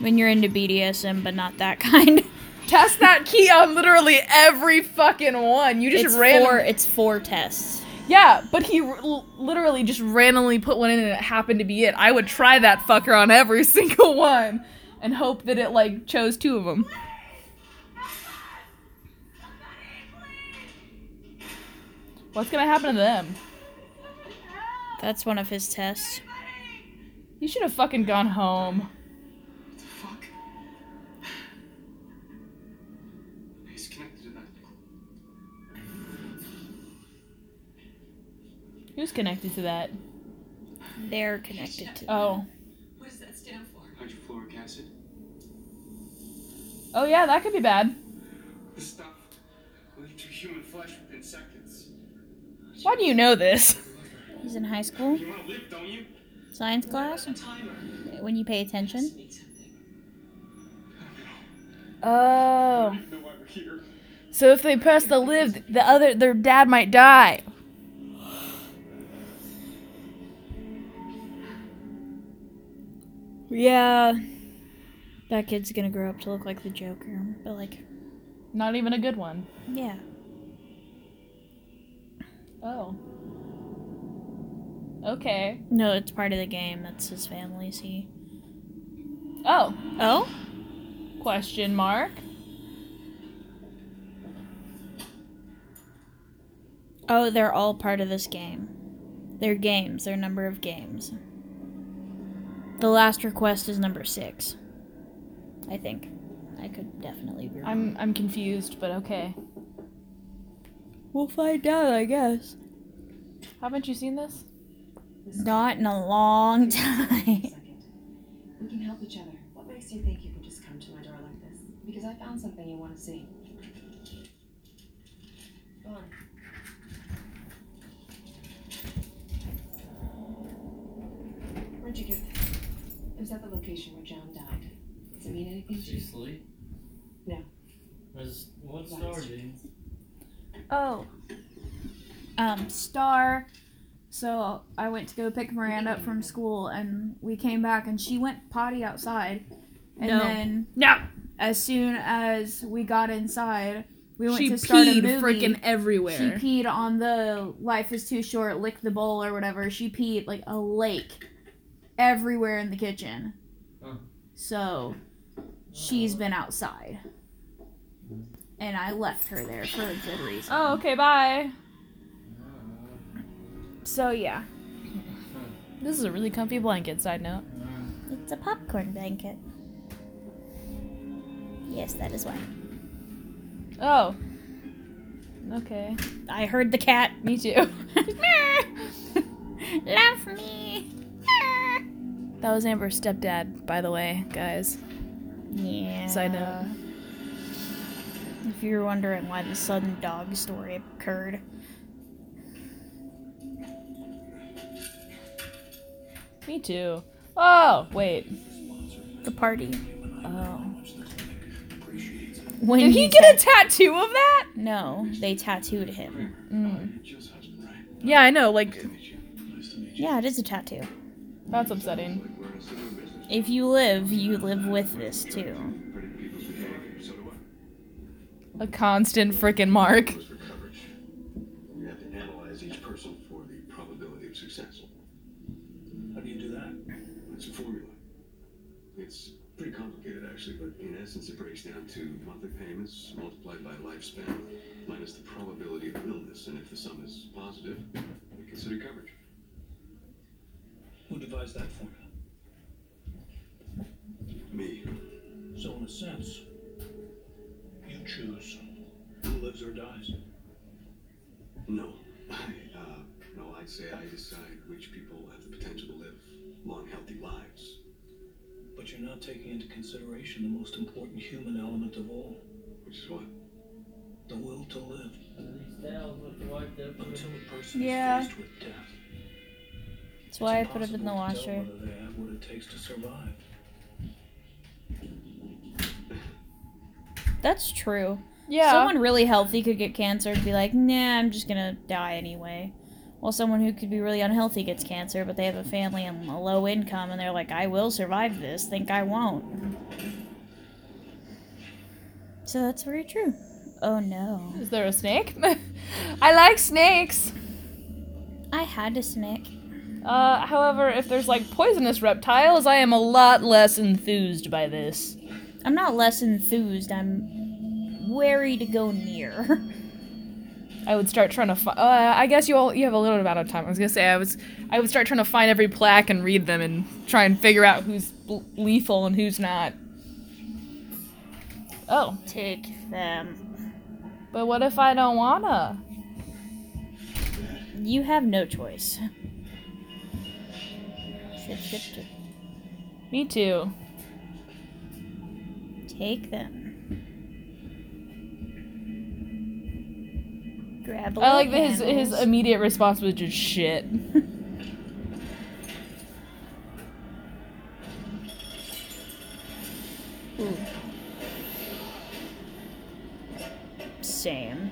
When you're into BDSM, but not that kind. Test that key on literally every fucking one. You just it's ran. four. It's four tests. Yeah, but he r- literally just randomly put one in and it happened to be it. I would try that fucker on every single one and hope that it like chose two of them. What's gonna happen to them? That's one of his tests. You should have fucking gone home. Who's connected to that? They're connected to. Oh. What does that stand for? Hydrofluoric acid. Oh yeah, that could be bad. This stuff will to human flesh within seconds. Why do you know this? He's in high school. You want to live, don't you? Science class. When you pay attention. Oh. know why we're here. So if they press the live, the other their dad might die. Yeah. That kid's gonna grow up to look like the Joker, but like, Not even a good one. yeah. Oh. Okay. No, it's part of the game. That's his family. See. Oh. Oh. Question mark. Oh, they're all part of this game. They're games. They're a number of games. The last request is number six. I think. I could definitely be wrong. I'm I'm confused, but okay. We'll find out, I guess. Haven't you seen this? Not in a long time. We can help each other. What makes you think you can just come to my door like this? Because I found something you want to see. Go on. Where'd you get this? It was at the location where John died. Does it mean anything to Did you? you sleep? No. Was what star, James? Oh. Um, Star. So I went to go pick Miranda up from school, and we came back, and she went potty outside. And No. then, No. as soon as we got inside, we went She to start a peed movie. frickin' everywhere. She peed on the "Life is Too Short" lick the bowl or whatever. She peed like a lake everywhere in the kitchen. Huh. So she's been outside, and I left her there for a good reason. Oh, okay, bye. So yeah, This is a really comfy blanket, side note. it's a popcorn blanket. Yes, that is why. Oh. Okay. I heard the cat. Me too. Love me. That was Amber's stepdad, by the way, guys. Yeah. Side note. If you're wondering why the sudden dog story occurred. Me too. Oh, wait. The party. Oh. When Did he he get a tattoo of that? No, they tattooed him. Mm. Yeah, I know. Like, Yeah, it is a tattoo. That's upsetting. If you live, you live with this too. A constant frickin' mark. You have to analyze each person for the probability of success. How do you do that? It's a formula. It's pretty complicated, actually, but in essence, it breaks down to monthly payments multiplied by lifespan minus the probability of illness. And if the sum is positive, we consider coverage. Who devised that formula? Me. So in a sense, you choose who lives or dies. No. I, uh, no, I'd say I decide which people have the potential to live long, healthy lives. But you're not taking into consideration the most important human element of all. Which is what? The will to live. At least that was what the wife did for Until a person Yeah. is faced with death, That's why I put it in the washer. They have what it takes to survive. That's true. Yeah. Someone really healthy could get cancer and be like, nah, I'm just gonna die anyway. While someone who could be really unhealthy gets cancer, but they have a family and a low income, and they're like, I will survive this, think I won't. So that's very true. Oh no. Is there a snake? I like snakes. I had a snake. Uh, however, if there's like poisonous reptiles, I am a lot less enthused by this. I'm not less enthused, I'm wary to go near. I would start trying to find. Uh, I guess you all you have a little amount of time. I was gonna say I was I would start trying to find every plaque and read them and try and figure out who's l- lethal and who's not. Oh, Take them. but what if I don't wanna? You have no choice. Shit, shit, shit. Me too. Take them. Grab I like that his his immediate response was just shit. Ooh. Same.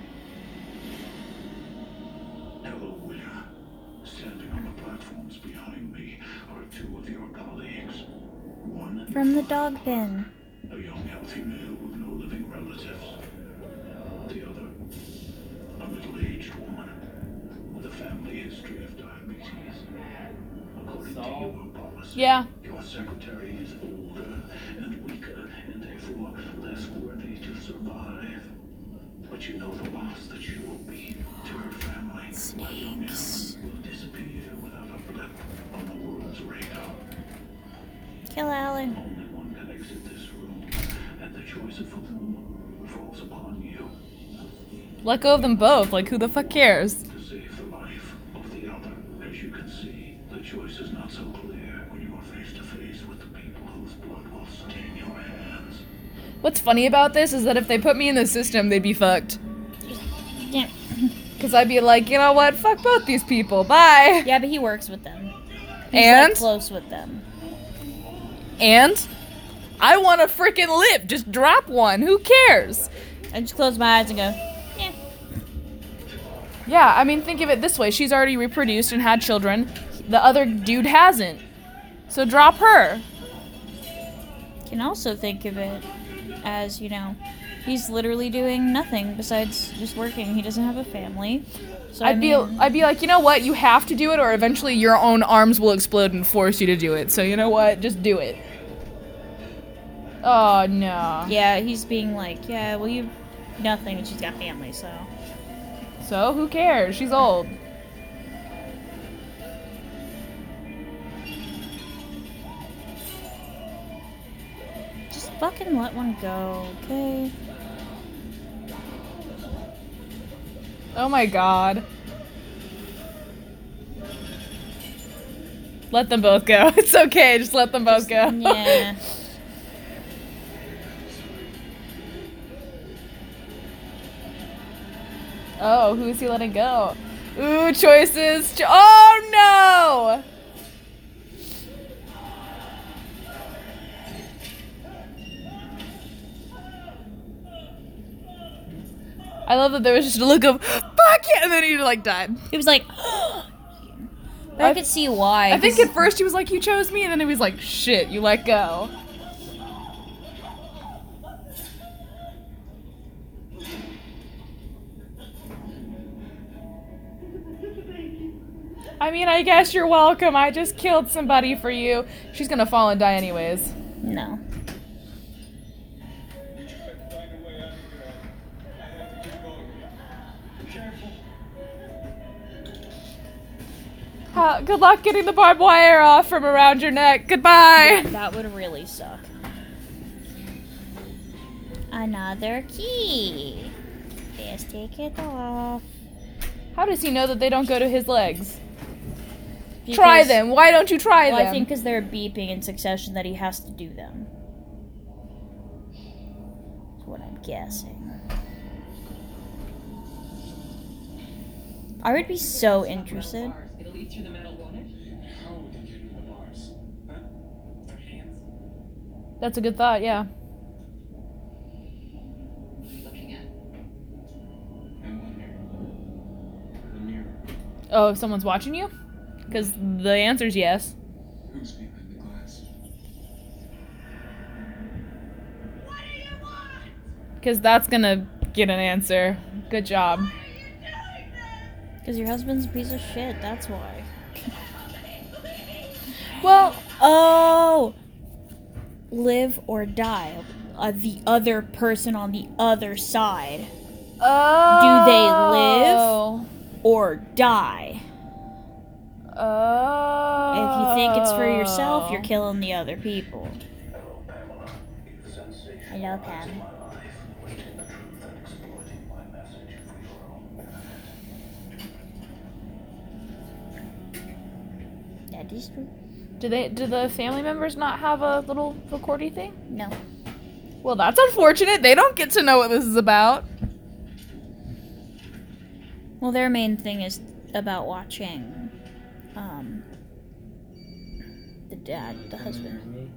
From the dog bin. a young, healthy male with no living relatives. The other, a middle-aged woman with a family history of diabetes. According to your policy, Yeah. your secretary is older and weaker and therefore less worthy to survive. But you know the loss that she will be to her family. That young will disappear without a blip on the world's radar. Kill Alan. Only one can exit this room, and the choice of whom falls upon you. Let go of them both. Like who the fuck cares? To save the life of the other. As you can see, the choice is not so clear when you are face to face with the people whose blood will stain your hands. What's funny about this is that if they put me in the system, they'd be fucked. Yeah. Cause I'd be like, you know what? Fuck both these people. Bye. Yeah, but he works with them. He's And? like, close with them. And I want to freaking live. Just drop one. Who cares? I just close my eyes and go, Yeah, I mean, think of it this way: she's already reproduced and had children. The other dude hasn't. So drop her. can also think of it as, you know, he's literally doing nothing besides just working. He doesn't have a family. So I I'd be, I'd be like, you know what? You have to do it, or eventually your own arms will explode and force you to do it. So you know what? Just do it. Oh no. yeah, he's being like, yeah, well, you've nothing, and she's got family, so. So who cares? She's old. Just fucking let one go, okay? Oh my god. Let them both go. It's okay. Just let them both go. Yeah. Oh, who's he letting go? Ooh, choices. Cho- oh no! I love that there was just a look of fuck yeah, and then he like died. He was like, but I, could see why. I think at first he was like, "You chose me," and then he was like, "Shit, you let go." I mean, I guess you're welcome. I just killed somebody for you. She's gonna fall and die anyways. No. Uh, good luck getting the barbed wire off from around your neck. Goodbye. That would really suck. Another key. Just take it off. How does he know that they don't go to his legs? try Because- them. Why don't you try well, them? I think because they're beeping in succession that he has to do them. That's what I'm guessing. I would be so interested through the metal water? Oh, How would they get into the bars? Huh? Their hands? That's a good thought, yeah. What are you looking at? The mirror. Oh, if someone's watching you? Because the answer's yes. Because that's gonna get an answer. Good job. Because your husband's a piece of shit, that's why. Well, oh! Live or die. Uh, the other person on the other side. Oh. Do they live or die? Oh. If you think it's for yourself, you're killing the other people. Hello, Pam. That is true. Do they? Do the family members not have a little recordy thing? No. Well, that's unfortunate. They don't get to know what this is about. Well, their main thing is about watching um, the dad, the husband.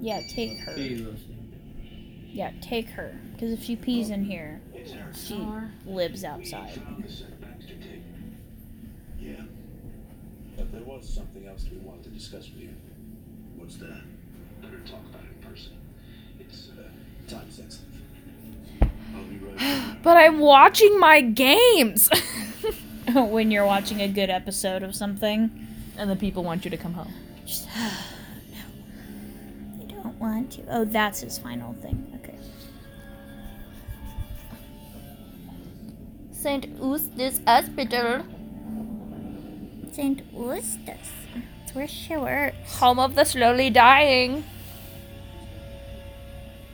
Yeah, take her. Yeah, take her. Because if she pees in here, she lives outside. Yeah. But there was something else we wanted to discuss with you. What's that? Better talk about it in person. It's uh, time sensitive. I'll be right. But I'm watching my games. when you're watching a good episode of something. and the people want you to come home. Just, no. They don't want to. Oh, that's his final thing. Okay. St. Eustace Hospital. St. Eustace. It's where she works. Home of the slowly dying.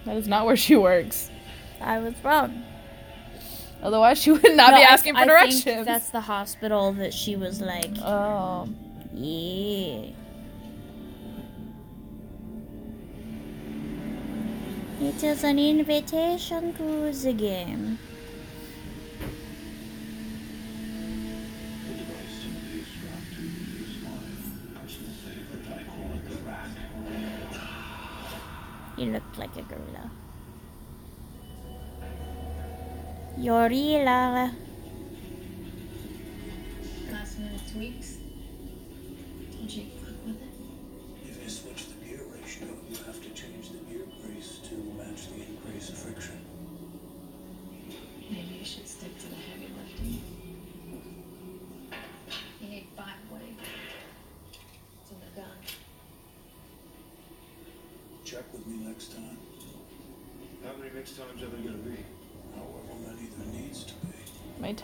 That is not where she works. I was wrong. Otherwise, she would not No, be I- asking for I directions. think that's the hospital that she was like. Oh. Yeah. It is an invitation to the game. You look like a gorilla. Yorila. Last minute tweaks. Don't you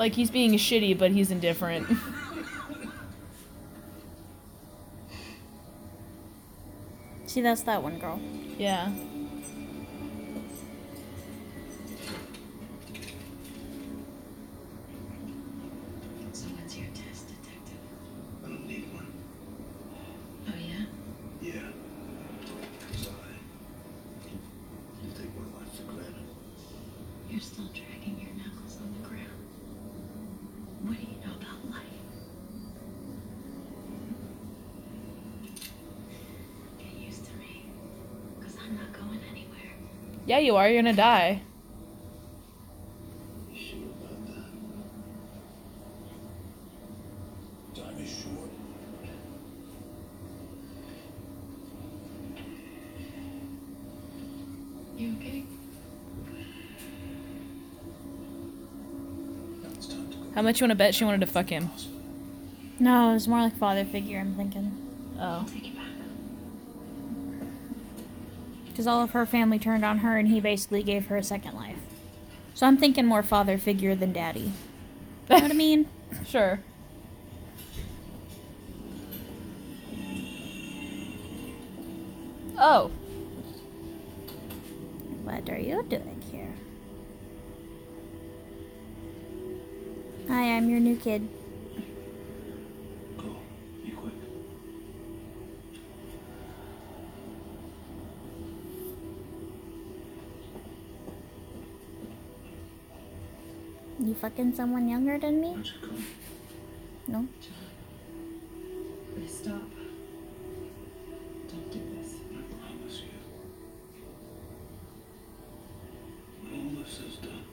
Like he's being shitty, but he's indifferent. See, that's that one girl. yeah. You are. You're gonna die. You sure about that? Time is short. You okay? Now it's time to go. How much you wanna bet she wanted to fuck him? No, it was more like father figure, I'm thinking. Oh. Take it back. Because all of her family turned on her and he basically gave her a second life. So I'm thinking more father figure than daddy. You know what I mean? Sure. Oh. What are you doing here? Hi, I'm your new kid. You fucking someone younger than me? Why don't you come? No. Please stop. Don't do this. I promise you. When all this is done,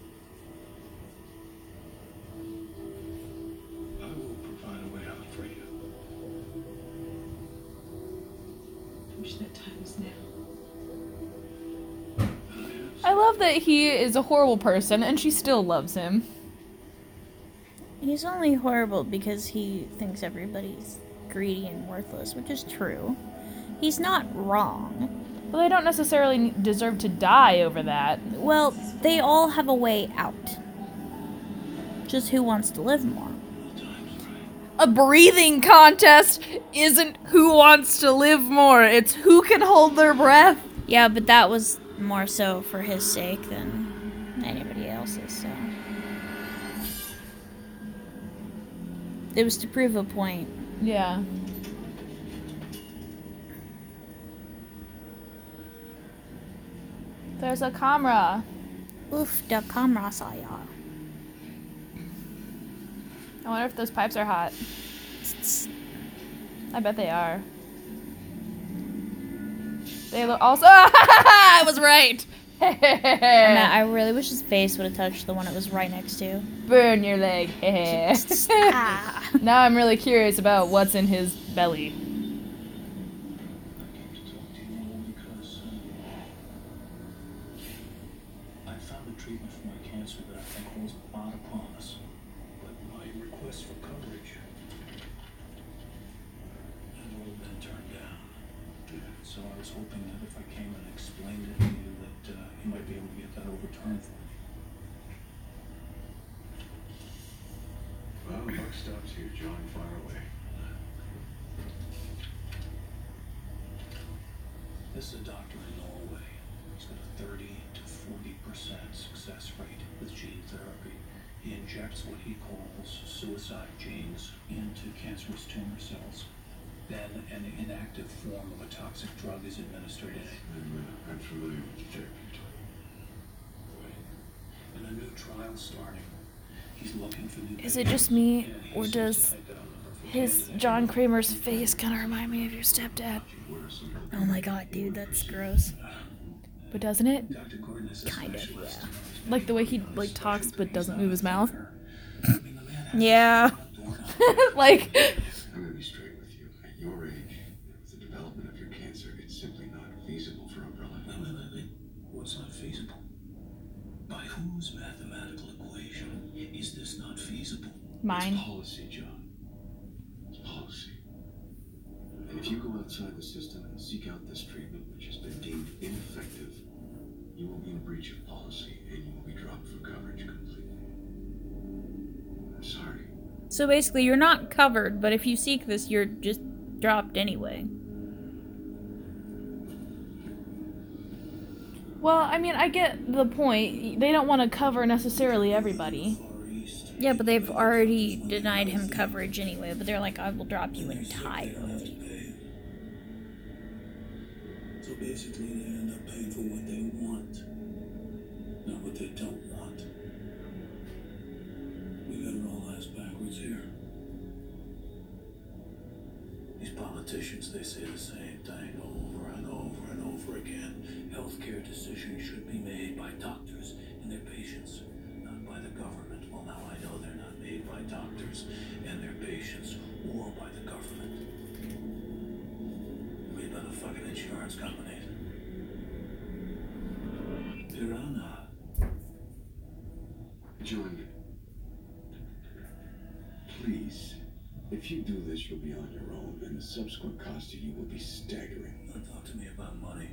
I will provide a way out for you. I wish that time was now. I love that he is a horrible person and she still loves him. He's only horrible because he thinks everybody's greedy and worthless, which is true. He's not wrong. But they don't necessarily deserve to die over that. Well, they all have a way out. Just who wants to live more? A breathing contest isn't who wants to live more, it's who can hold their breath. Yeah, but that was more so for his sake than It was to prove a point. Yeah. There's a camera. Oof, the camera saw ya. I wonder if those pipes are hot. I bet they are. They look also. I was right. Matt, I really wish his face would have touched the one it was right next to. Burn your leg. Ah. now I'm really curious about what's in his belly. Trial starting. He's looking for new Is it just me, or does his John Kramer's face kind of remind me of your stepdad? Oh my god, dude, that's gross. But doesn't it? Kind of, yeah. Like the way he like talks but doesn't move his mouth. Yeah. like I'm gonna be straight with you. At your age, with the development of your cancer, it's simply not feasible for Umbrella. Wait, wait, wait, wait. What's not feasible? By whose mathematical equation is this not feasible? Mine. It's policy, John. It's policy. And if you go outside the system and seek out this treatment, which has been deemed ineffective, you will be in breach of policy and you will be dropped from coverage completely. I'm sorry. So basically, you're not covered, but if you seek this, you're just dropped anyway. Well, I mean, I get the point. They don't want to cover necessarily everybody. Yeah, but they've already denied him coverage anyway, but they're like, I will drop you entirely. So basically, they end up paying for what they want, not what they don't want. We got it all ass backwards here. These politicians, they say the same thing over and over and over again. Healthcare decisions should be made by doctors and their patients, by doctors and their patients or by the government. Made by the fucking insurance companies. Piranha. John, please. If you do this, you'll be on your own, and the subsequent cost to you will be staggering. Don't talk to me about money.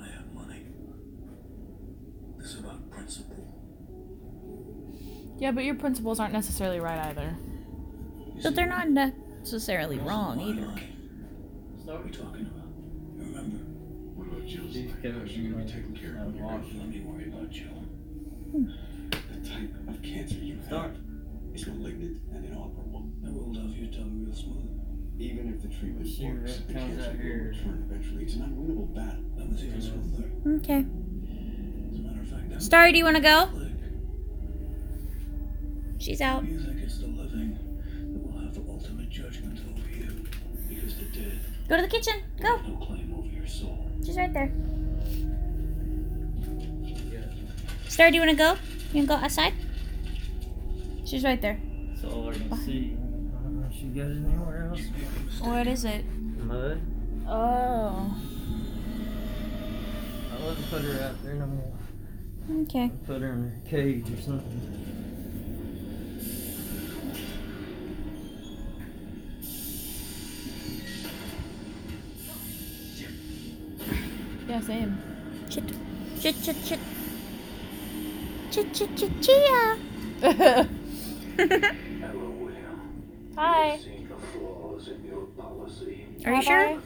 I have money. This is about principle. Yeah, but your principles aren't necessarily right either. But they're not necessarily wrong either. Is that What you're we talking about? You remember? What about what Jill's These like. killers How's she gonna be like taken care that of? wash. Let me worry about Jill. The type of cancer you have is malignant and inoperable. I rolled off your tongue real smooth. Even if the treatment See works, what the cancer will return eventually. It's an unwinnable battle. That was even smoother. Okay. As a matter of fact, I'm Starry, do you want to go? The dead Go to the kitchen. Go. have no claim over your soul. She's right there. Starry, do you want to go? You want to go outside? She's right there. That's all I can see. I don't know if she got it anywhere else. What is it? Mud. Oh. I wouldn't put her out there no more. Okay. Put her in a cage or something. Yeah, same. Chit. Chit, chit, chit. Chit, chit, chit, chia. Hello, William. Hi. I've seen the flaws in your policy. Are you sure? What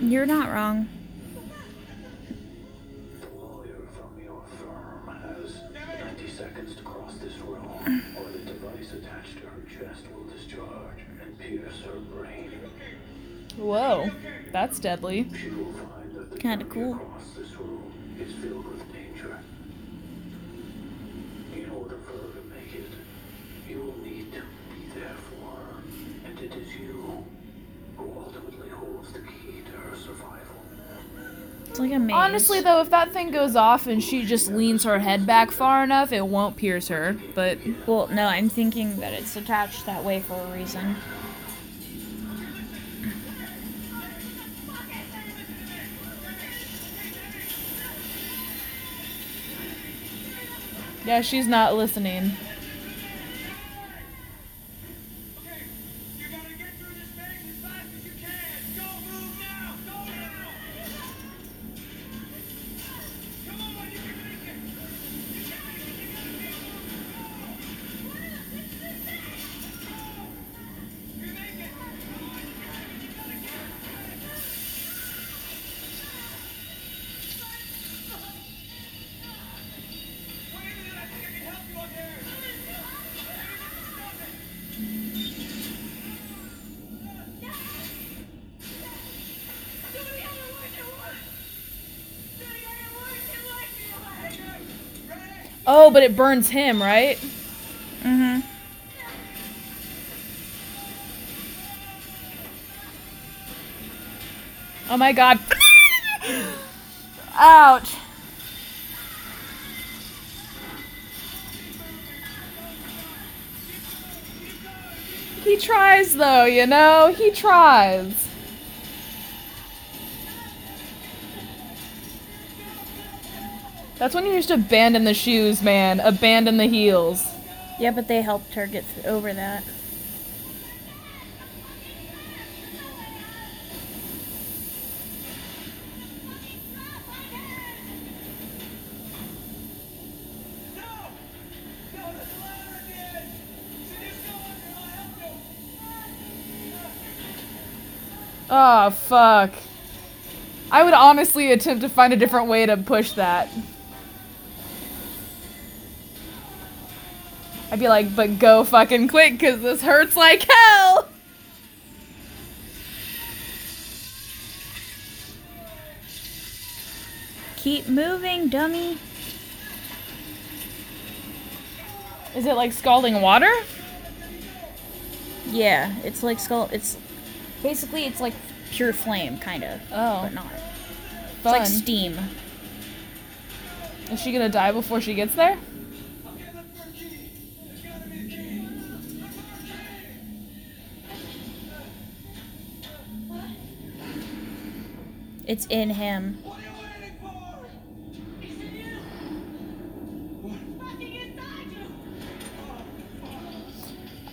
I've not the key to her survival. It's like. Honestly, though, if that thing goes off and she just leans her head back far enough, it won't pierce her. But Well, no, I'm thinking that it's attached that way for a reason. Yeah, she's not listening. But it burns him, right? Mm-hmm. Oh my god. Ouch. He tries though, you know? He tries. That's when you just abandon the shoes, man. Abandon the heels. Yeah, but they helped her get over that. Oh, fuck. I would honestly attempt to find a different way to push that. I'd be like, but go fucking quick, cause this hurts like hell! Keep moving, dummy. Is it like scalding water? Yeah, it's like skull. It's basically it's like pure flame, kind of. Oh. but not. It's like steam. Is she gonna die before she gets there? It's in him.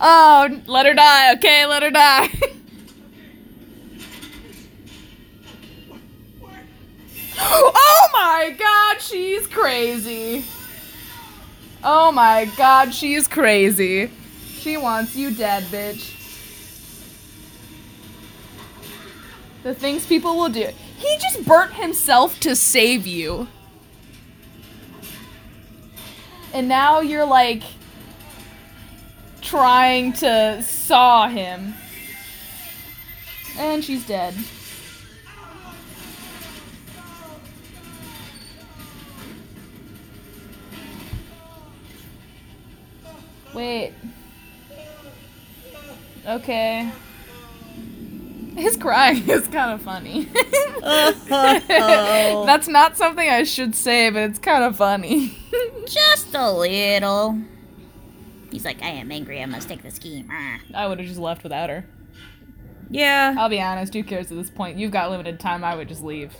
Oh, let her die, okay? Let her die. oh my god, she's crazy. Oh my god, she's crazy. She wants you dead, bitch. The things people will do. He just burnt himself to save you. And now you're like trying to saw him. And she's dead. Wait. Okay. His crying is kind of funny. That's not something I should say, but it's kind of funny. Just a little. He's like, I am angry. I must take the scheme. Ah. I would have just left without her. Yeah. I'll be honest, who cares at this point? You've got limited time, I would just leave.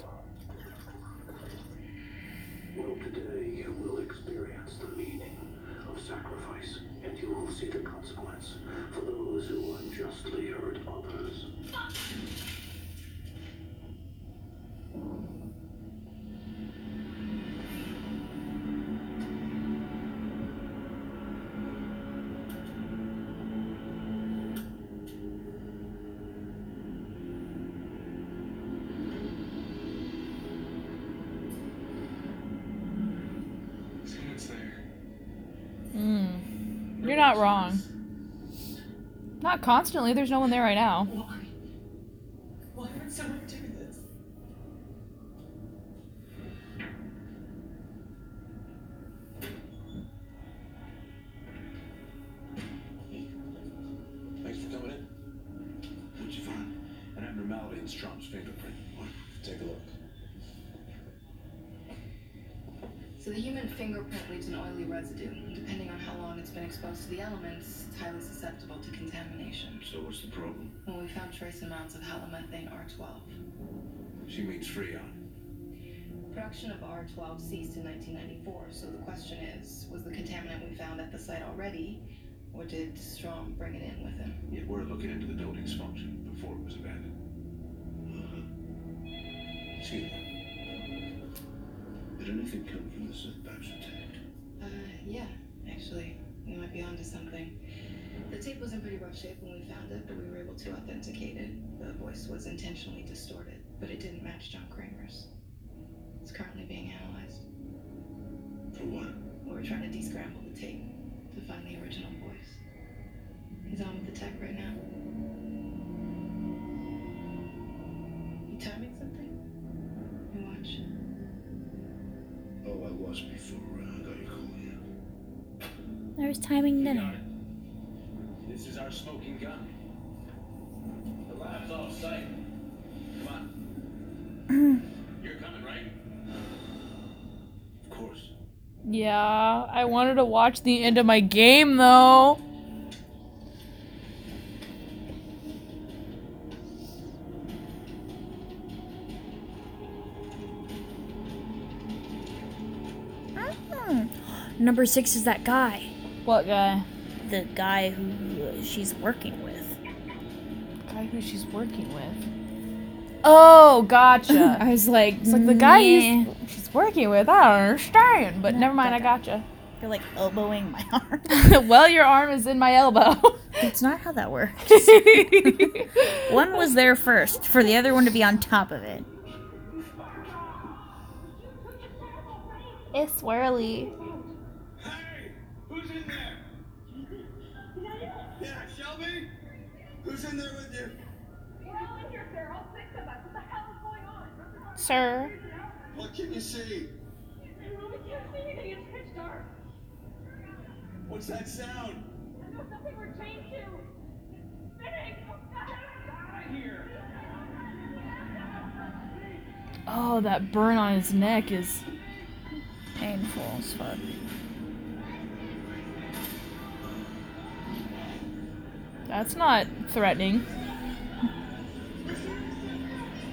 Not wrong. Not constantly, there's no one there right now. Why? Why would someone do this? Thanks for coming in. What'd you find? An abnormality in Strahm's fingerprint. What? Take a look. So the human fingerprint leaves an oily residue. Depending on how long it's been exposed to the elements, it's highly susceptible to contamination. So what's the problem? Well, we found trace amounts of halomethane R12. She means Freon. Production of R12 ceased in 1994, so the question is, was the contaminant we found at the site already, or did Strahm bring it in with him? Yet we're looking into the building's function before it was abandoned. Uh-huh. Excuse me. Did anything come from this Babs tape? Uh, yeah, actually, we might be onto something. The tape was in pretty rough shape when we found it, but we were able to authenticate it. The voice was intentionally distorted, but it didn't match John Kramer's. It's currently being analyzed. For what? We're trying to descramble the tape to find the original voice. He's on with the tech right now. You timing something? You watch. Oh, I was before There's timing dinner. This is our smoking gun. The lab's off site. Come on. You're coming, right? Of course. Yeah, I wanted to watch the end of my game though. Hmm. Number six is that guy. What guy? The guy who she's working with. The Guy who she's working with. Oh, gotcha. I was like, It's like the guy yeah. she's working with. I don't understand, but never mind. I gotcha. You're like elbowing my arm. well, your arm is in my elbow. That's not how that works. one was there first for the other one to be on top of it. It's swirly. Who's in there with you? We're all in here, sir. All six of us. What the hell is going on? Sir. What can you see? We can't see anything. It's pitch dark. What's that sound? I know something we're chained to. Spinning. Out of here. Oh, that burn on his neck is painful as fuck. That's not threatening.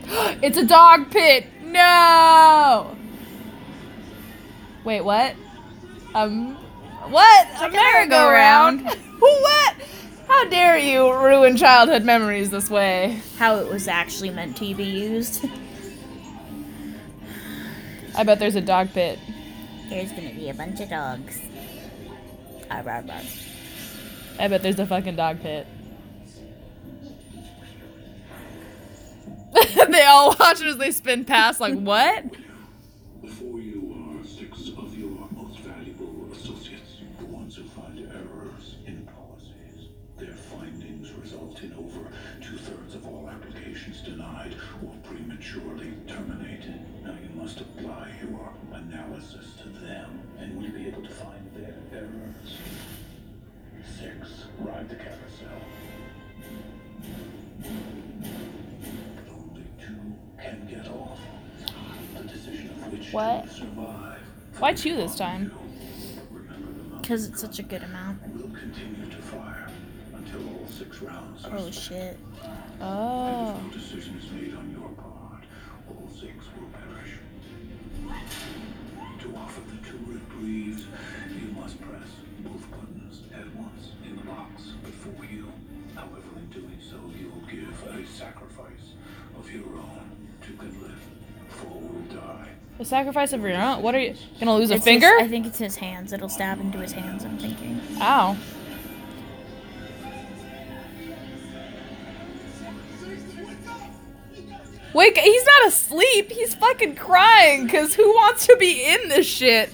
it's a dog pit. No. Wait, what? Um, what? A merry-go-round? what? How dare you ruin childhood memories this way? How it was actually meant to be used. I bet there's a dog pit. There's gonna be a bunch of dogs. Arr, arr, arr. I bet there's a fucking dog pit. they all watch as they spin past, like, what? Before you are six of your most valuable associates, the ones who find errors in policies. Their findings result in over two-thirds of all applications denied or prematurely terminated. Now you must apply your analysis to them, and we'll be able to find their errors. Six, ride the carousel. But only two can get off. The decision of which What? to survive Why two this time? Because it's such a good amount. will continue to fire until all six rounds are Oh shit. Oh. no decision is made on your part. All six will perish. To offer the two reprieves, you must press both buttons at once in the box before you. However, in doing so, you will give a sacrifice of your own. Two can live, four will die. The sacrifice of your own? What are you gonna lose a It's his- finger? I think it's his hands. It'll stab into his hands. I'm thinking. Ow. Wake, he's not asleep. He's fucking crying because who wants to be in this shit?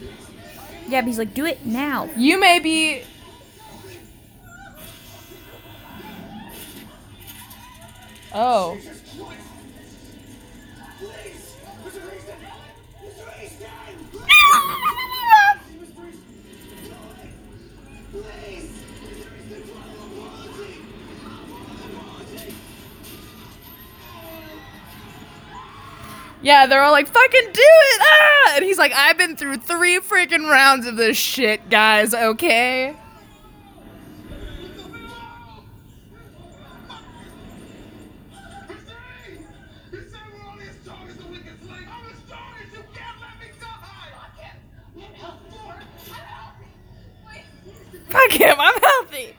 Yeah, but he's like, do it now. You may be. Oh. Yeah, they're all like, fucking do it! Ah! And he's like, I've been through three freaking rounds of this shit, guys, okay? Fuck him, I'm healthy!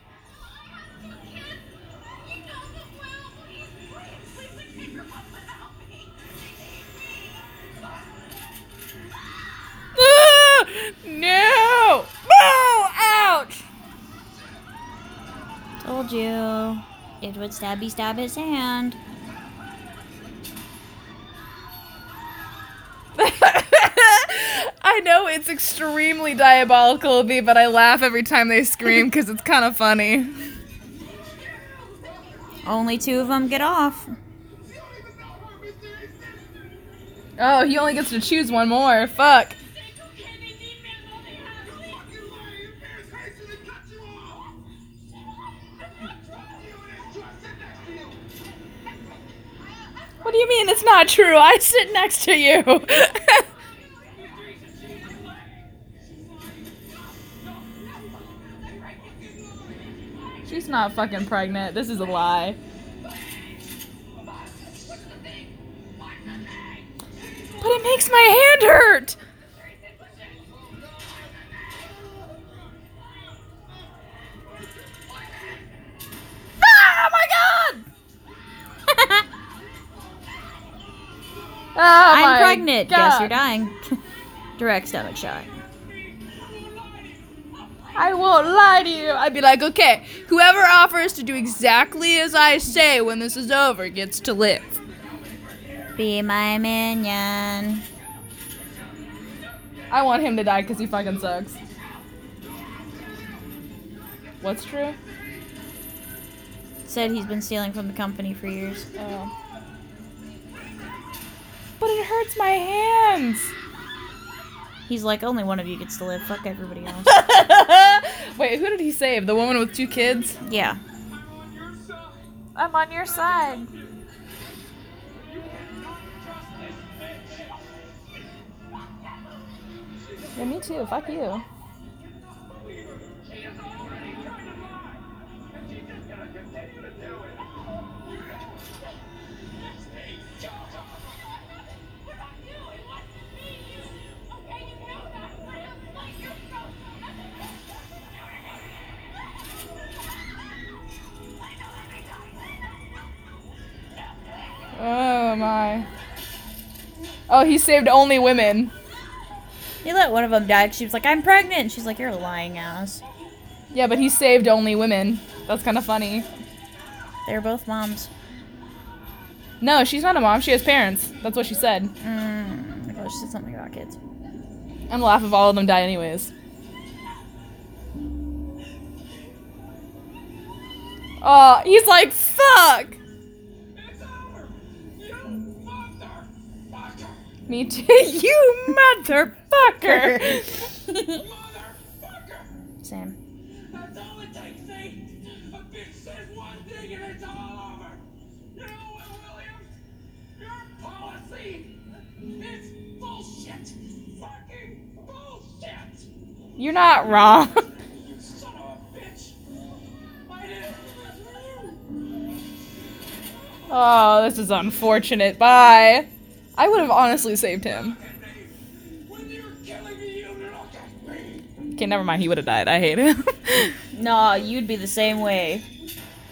Ah! No! No! Ouch! Told you. It would stabby stab his hand. I know it's extremely diabolical of me, but I laugh every time they scream because it's kind of funny. Only two of them get off. Oh, he only gets to choose one more. Fuck. What do you mean it's not true? I sit next to you. She's not fucking pregnant. This is a lie. But it makes my hand hurt. Ah, oh my god! Oh I'm my pregnant. Guess you're dying. Direct stomach shot. I won't lie to you. I'd be like, okay, whoever offers to do exactly as I say when this is over gets to live. Be my minion. I want him to die because he fucking sucks. What's true? Said he's been stealing from the company for years. Oh. But it hurts my hands. He's like, only one of you gets to live. Fuck everybody else. Wait, who did he save? The woman with two kids? yeah. I'm on your side. Yeah, me too. Fuck you. My. Oh, he saved only women. He let one of them die. she was like, I'm pregnant. She's like, you're a lying ass. Yeah, but he saved only women. That's kind of funny. They're both moms. No, she's not a mom. She has parents. That's what she said. Mm, oh, she said something about kids. And laugh if all of them die anyways. Oh, he's like, fuck! Me too. you motherfucker! Same. That's all it takes, see? A bitch says one thing and it's all over. You know what, Williams? Your policy is bullshit. Fucking bullshit. You're not wrong. You son of a bitch. I. Oh, this is unfortunate. Bye. I would have honestly saved him. When you're killing me, you look at me. Okay, never mind. He would have died. I hate him. nah, you'd be the same way.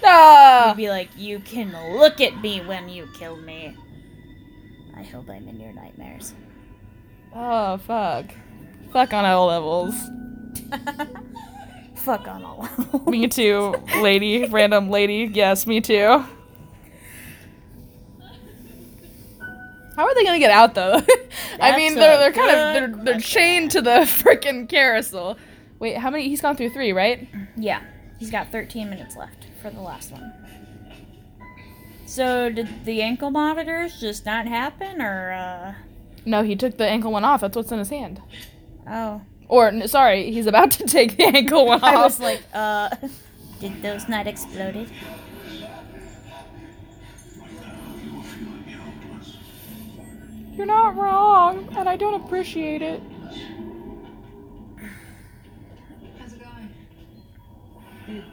Nah. You'd be like, you can look at me when you kill me. I hope I'm in your nightmares. Oh, fuck. Fuck on all levels. Fuck on all. levels. Me too, lady. Random lady. Yes, me too. How are they gonna get out though? I mean, they're they're kind of they're they're chained to the freaking carousel. Wait, how many? He's gone through three, right? Yeah, he's got 13 minutes left for the last one. So, did the ankle monitors just not happen, or, uh. No, he took the ankle one off. That's what's in his hand. Oh. Or n- sorry, he's about to take the ankle one off. I was like, uh. Did those not exploded? You're not wrong, and I don't appreciate it. How's it going?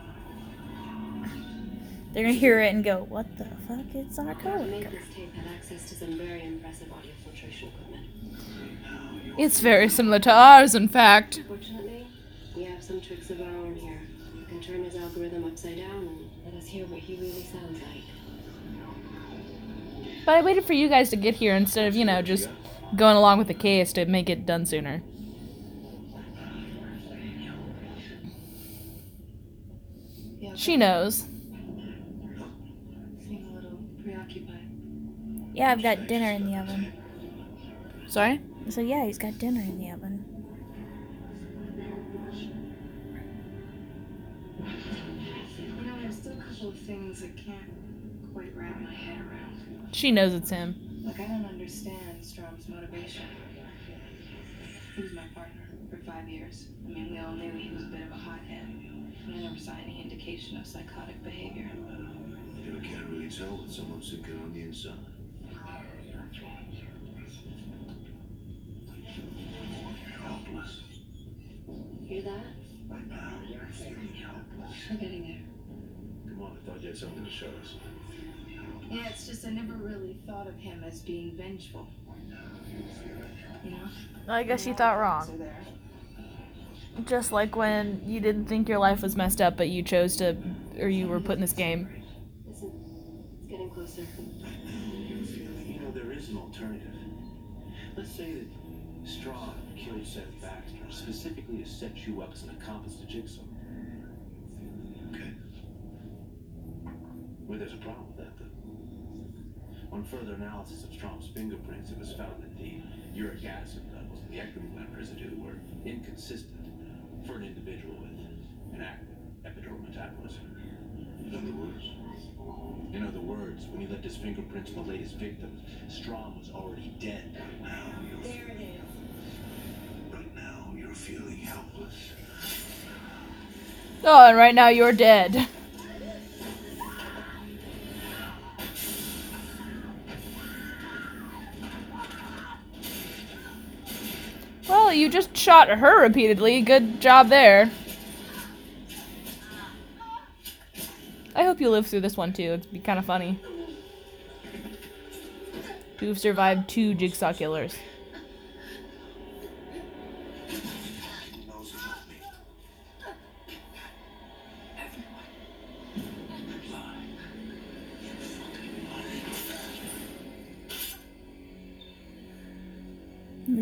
They're gonna hear it and go, what the fuck? It's our Our coworker. maintenance tape had access to some very impressive audio filtration equipment. It's very similar to ours, in fact. Fortunately, we have some tricks of our own here. We can turn his algorithm upside down and let us hear what he really sounds like. But I waited for you guys to get here instead of, you know, just going along with the case to make it done sooner. She knows. seem a little preoccupied. Yeah, I've got dinner in the oven. Sorry? So, yeah, he's got dinner in the oven. You know, there's still a couple of things I can't quite wrap my head around. She knows it's him. Like, I don't understand Strahm's motivation. He was my partner for five years. I mean, we all knew he was a bit of a hothead. But I never saw any indication of psychotic behavior. You can't really tell when someone's thinking on the inside. Helpless. Hear that? Right now, you're feeling helpless. We're getting there. Come on, I thought you had something to show us. Yeah, it's just I never really thought of him as being vengeful. You know? I guess you thought wrong. Just like when you didn't think your life was messed up, but you chose to, or you were put in this game. It's getting closer. You know, there is an alternative. Let's say that Strahm killed Seth Baxter specifically to set you up as an accomplice to Jigsaw. Okay. Well, there's a problem with that, though. On further analysis of Strahm's fingerprints, it was found that the uric acid levels and the ectomine residue were inconsistent for an individual with an active epidermal metabolism. In other words, In other words, when he left his fingerprints on the latest victim, Strong was already dead. now you're There it is. right now you're feeling helpless. Oh, and right now you're dead. Well, you just shot her repeatedly. Good job there. I hope you live through this one too. It'd be kind of funny. To have survived two jigsaw killers.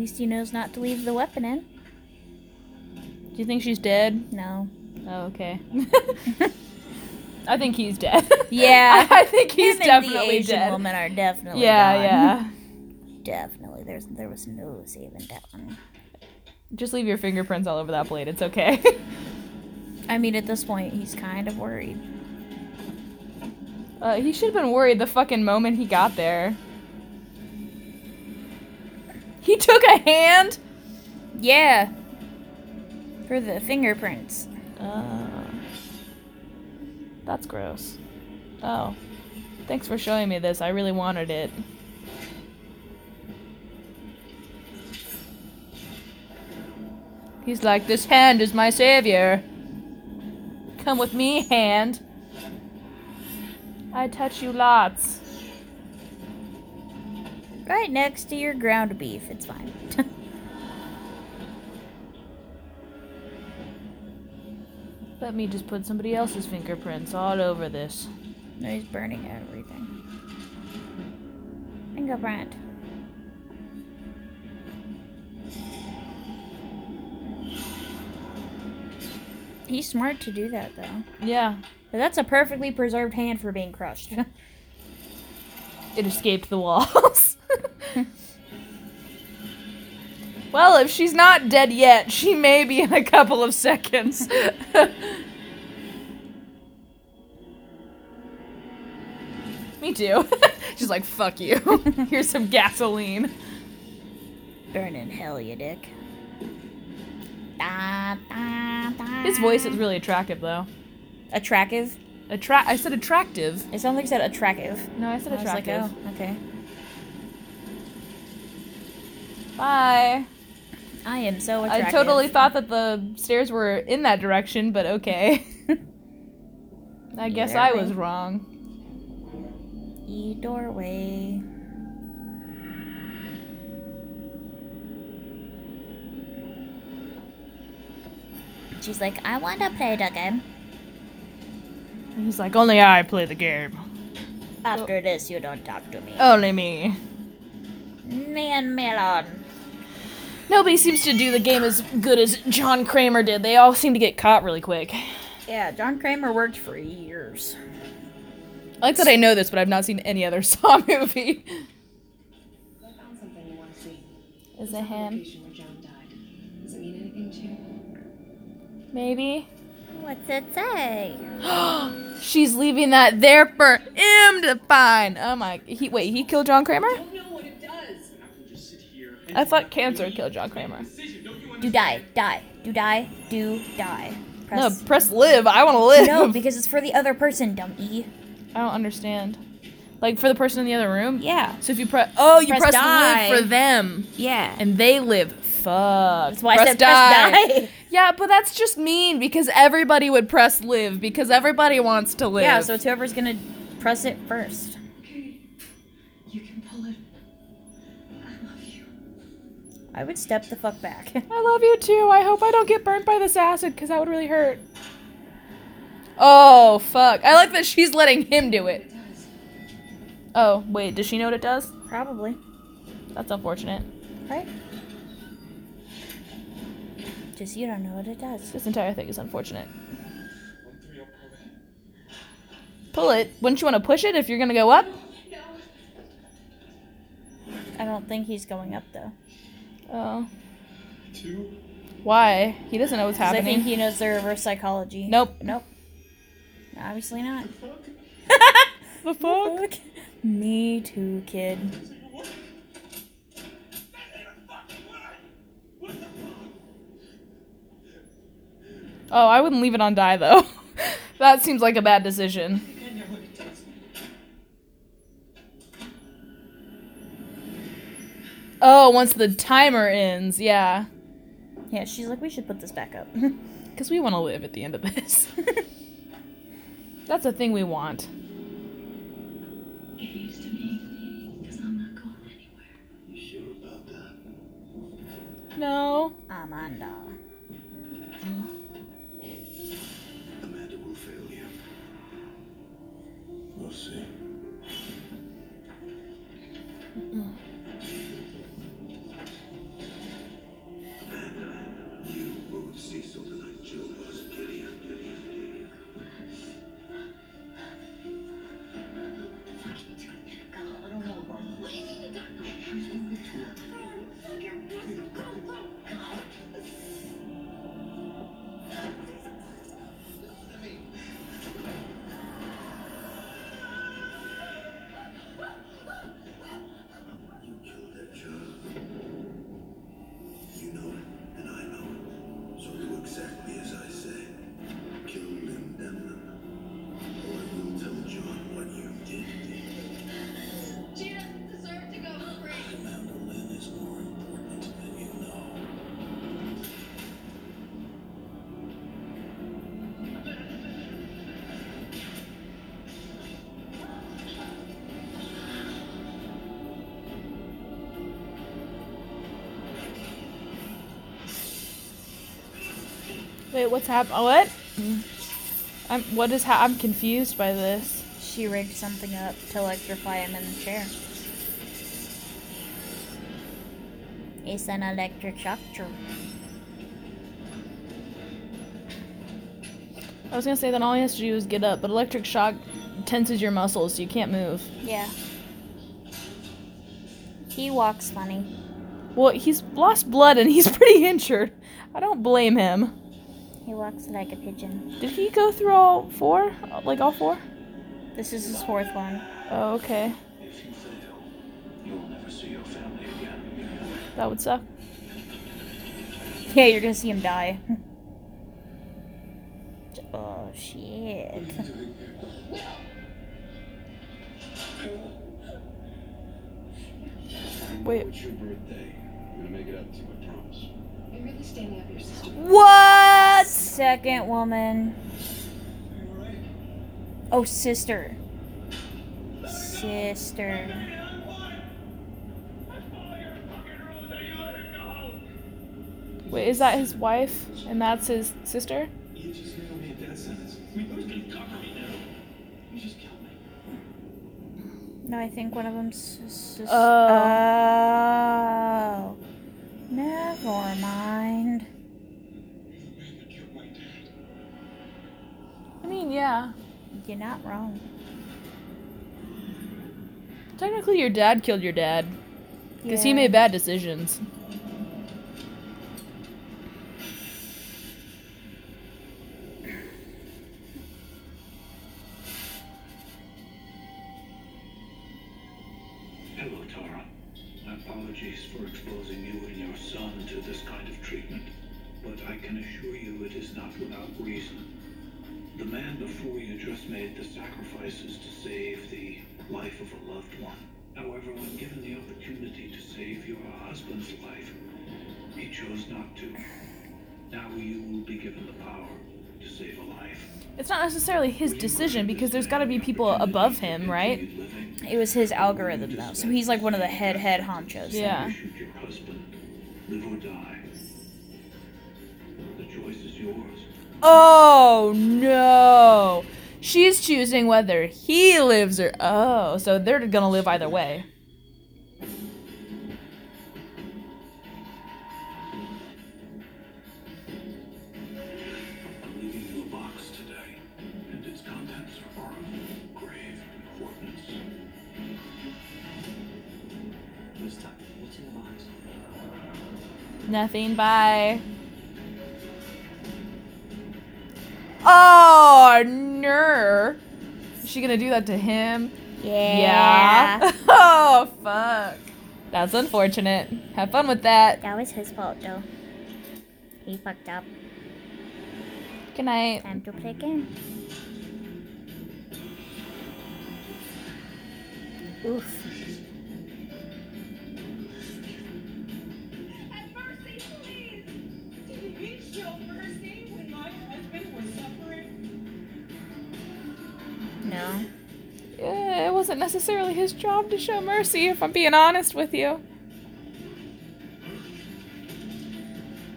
Least he knows not to leave the weapon in. Do you think she's dead? No. Oh, okay. I think he's dead. Yeah. I think he's Him and definitely the Asian dead. woman are definitely Yeah, gone. yeah. Definitely. There's there was no saving that one. Just leave your fingerprints all over that blade. It's okay. I mean, at this point, he's kind of worried. Uh, he should have been worried the fucking moment he got there. He took a hand? Yeah. For the fingerprints. Uh, that's gross. Oh. Thanks for showing me this. I really wanted it. He's like, this hand is my savior. Come with me, hand. I touch you lots. Right next to your ground beef. It's fine. Let me just put somebody else's fingerprints all over this. no, he's burning everything. Fingerprint. He's smart to do that, though. Yeah. But that's a perfectly preserved hand for being crushed. It escaped the walls. well, if she's not dead yet, she may be in a couple of seconds. Me too. She's like, fuck you. Here's some gasoline. Burn in hell, you dick. Da, da, da. His voice is really attractive, though. Attractive? Attra- I said attractive. It sounds like you said attractive. No, I said I was like, attractive. oh, okay. Bye. I am so I totally thought that the stairs were in that direction, but okay. I guess I way. was wrong. E doorway. She's like, I want to play the game. And he's like, only I play the game. After this, you don't talk to me. Only me. Me and Melon. Nobody seems to do the game as good as John Kramer did. They all seem to get caught really quick. Yeah, John Kramer worked for years. I like that I know this, but I've not seen any other Saw movie. I found something you want to see. Is it him? Where John died. Does it mean anything to? Maybe. What's it say? She's leaving that there for him to find. Oh my. He wait. He killed John Kramer. I thought cancer killed John Kramer. Do die, die, do die, do die. No, press live. I want to live. No, because it's for the other person, dumb E. I don't understand. Like for the person in the other room. Yeah. So if you press, oh, you Press press, die. live for them. Yeah. And they live. Fuck. That's why I said press die. Yeah, but that's just mean because everybody would press live because everybody wants to live. Yeah, so it's whoever's gonna press it first. You can I would step the fuck back. I love you too. I hope I don't get burnt by this acid because that would really hurt. Oh, fuck. I like that she's letting him do it. Oh, wait, does she know what it does? Probably. That's unfortunate. Right? Just you don't know what it does. This entire thing is unfortunate. Pull it. Wouldn't you want to push it if you're gonna go up? I don't think he's going up though. Oh. Why? He doesn't know what's 'Cause I think he knows the reverse psychology. Nope. Nope. Obviously not. the fuck? Me too, kid. Oh, I wouldn't leave it on die though. that seems like a bad decision. Oh, once the timer ends, yeah. Yeah, she's like, we should put this back up. Because we want to live at the end of this. That's a thing we want. Get used to me, because I'm not going anywhere. You sure about that? No. Amanda. Amanda will fail you. We'll see. Amanda, what's happening? Oh, what? I'm. What is? Ha- I'm confused by this. She rigged something up to electrify him in the chair. It's an electric shock true. I was gonna say that all he has to do is get up, but electric shock tenses your muscles, so you can't move. Yeah. He walks funny. Well, he's lost blood and he's pretty injured. I don't blame him. He walks like a pigeon. Did he go through all four? Like all four? This is his fourth one. Oh, okay. If you fail, you will never see your family again. That would suck. Yeah, you're gonna see him die. oh shit. Wait. It's your birthday. I'm gonna make it up to you, I promise. You're really standing up your sister. What? Second woman. Oh, sister. Sister. Wait, is that his wife and that's his sister? You just gave me a death sentence. We both can cover me now. You just killed me. No, I think one of them's sister. Oh. oh. Never mind. I mean, yeah. You're not wrong. Technically, your dad killed your dad. Because he made bad decisions. Hello, Tara. My apologies man before you just made the sacrifices to save the life of a loved one. However, when given the opportunity to save your husband's life, he chose not to. Now you will be given the power to save a life. It's not necessarily his decision because there's got to be people above him, right? It was his algorithm, though. So he's like one of the head head honchos. Yeah. Shoot your husband, live or die. Oh no! She's choosing whether he lives or oh, so they're gonna live either way. I'm leaving Oh, ner. Is she gonna do that to him? Yeah. Yeah. oh fuck. That's unfortunate. Have fun with that. That was his fault, though. He fucked up. Good night. Time to play again. Oof. Necessarily his job to show mercy, if I'm being honest with you.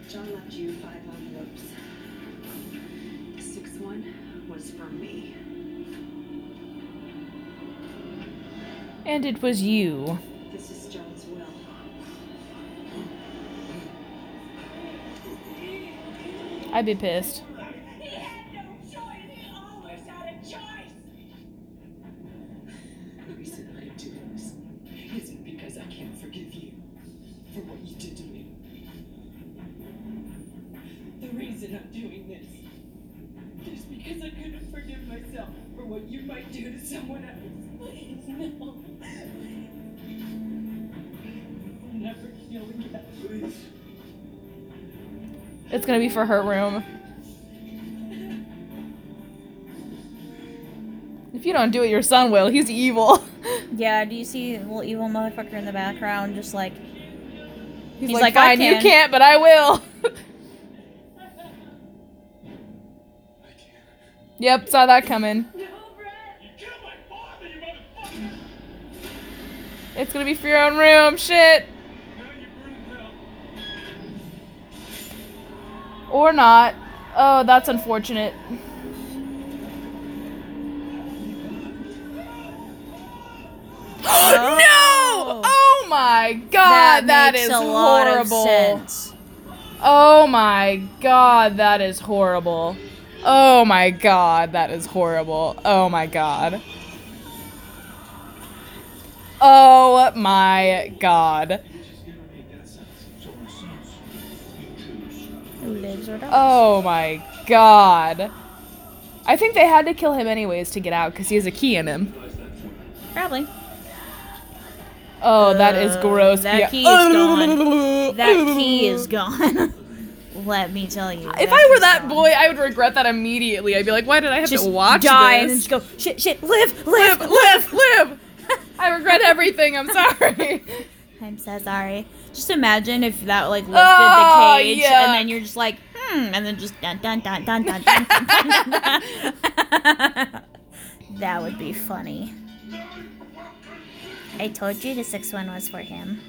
John left you five envelopes. The sixth one was for me. And it was you. This is John's will. I'd be pissed. It's gonna be for her room. If you don't do it, your son will. He's evil. Yeah, do you see the little evil motherfucker in the background just like. He's, He's like, like, I fine, you can." can't, but I will. yep, saw that coming. It's gonna be for your own room. Shit. Or not. Oh, that's unfortunate. no! Oh. oh my god, that makes is a lot of horrible. sense. Oh my god, that is horrible. Oh my god, that is horrible. Oh my god. Oh my god. Lives or dies. Oh my god. I think they had to kill him anyways to get out because he has a key in him. Probably. Oh, that is Uh, gross. That Yeah. key is gone. that key is gone. Let me tell you. If I were that boy, I would regret that immediately. I'd be like, why did I have Just to watch die and this? just go shit, shit, live, live, live, live, live. I regret everything. I'm sorry. I'm so sorry. Just imagine if that like lifted oh, the ah, cage, and then you're just like, hmm, and then just dun dun dun dun dun. dun, that would be funny. I told you the sixth one was for him.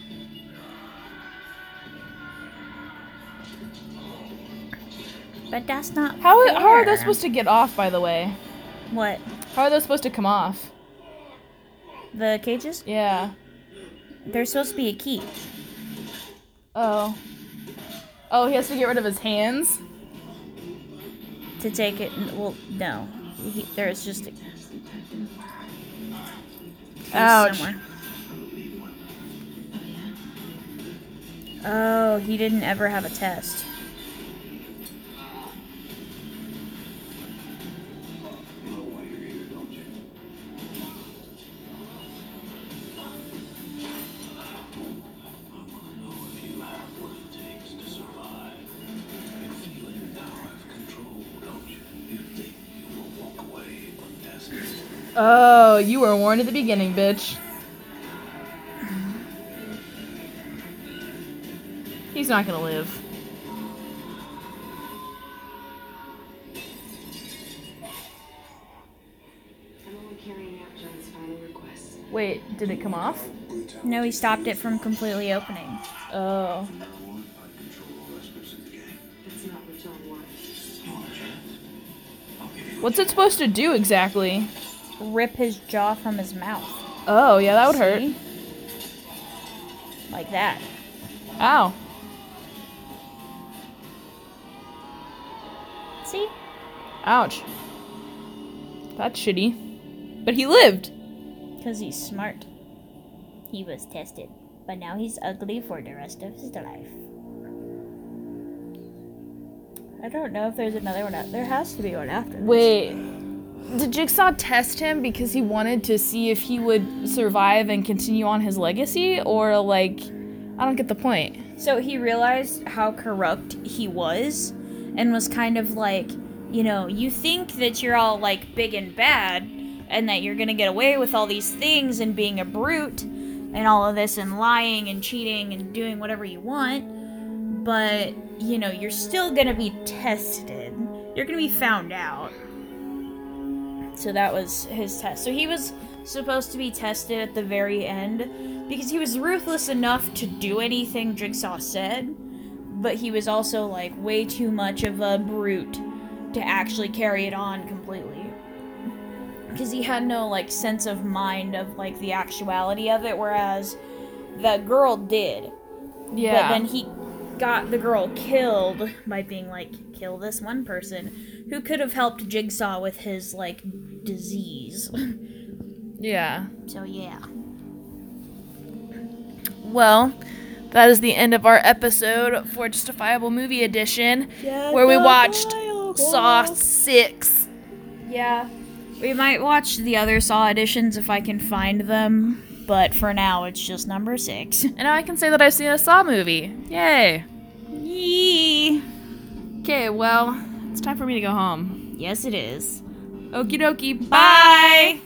But that's not. How, fair. how are those supposed to get off? By the way. What? How are those supposed to come off? The cages? Yeah. There's supposed to be a key. Oh. Oh, he has to get rid of his hands? To take it. Well, no. He, there's just a. Ouch. somewhere. Oh, he didn't ever have a test. Oh, you were warned at the beginning, bitch. He's not gonna live. I'm only carrying out John's final request. Wait, did it come off? No, he stopped it from completely opening. Oh. That's not what John wants. What's it supposed to do exactly? Rip his jaw from his mouth. Oh, yeah, that would hurt. Like that. Ow. See? Ouch. That's shitty. But he lived. Because he's smart. He was tested. But now he's ugly for the rest of his life. I don't know if there's another one out. There has to be one after this. Did Jigsaw test him because he wanted to see if he would survive and continue on his legacy? Or, like, I don't get the point. So he realized how corrupt he was and was kind of like, you know, you think that you're all like big and bad and that you're to get away with all these things and being a brute and all of this and lying and cheating and doing whatever you want, but you know, you're still to be tested. You're to be found out. So that was his test. So he was supposed to be tested at the very end because he was ruthless enough to do anything Jigsaw said, but he was also like way too much of a brute to actually carry it on completely. Because he had no like sense of mind of like the actuality of it, whereas the girl did. Yeah. But then he got the girl killed by being like, kill this one person who could have helped Jigsaw with his like disease. Yeah. So yeah. Well, that is the end of our episode for Justifiable Movie Edition, where we watched Saw 6. Yeah. We might watch the other Saw editions if I can find them, but for now it's just number six. And now I can say that I've seen a Saw movie. Yay. Yee. Okay, well, it's time for me to go home. Yes, it is. Okie dokie, bye!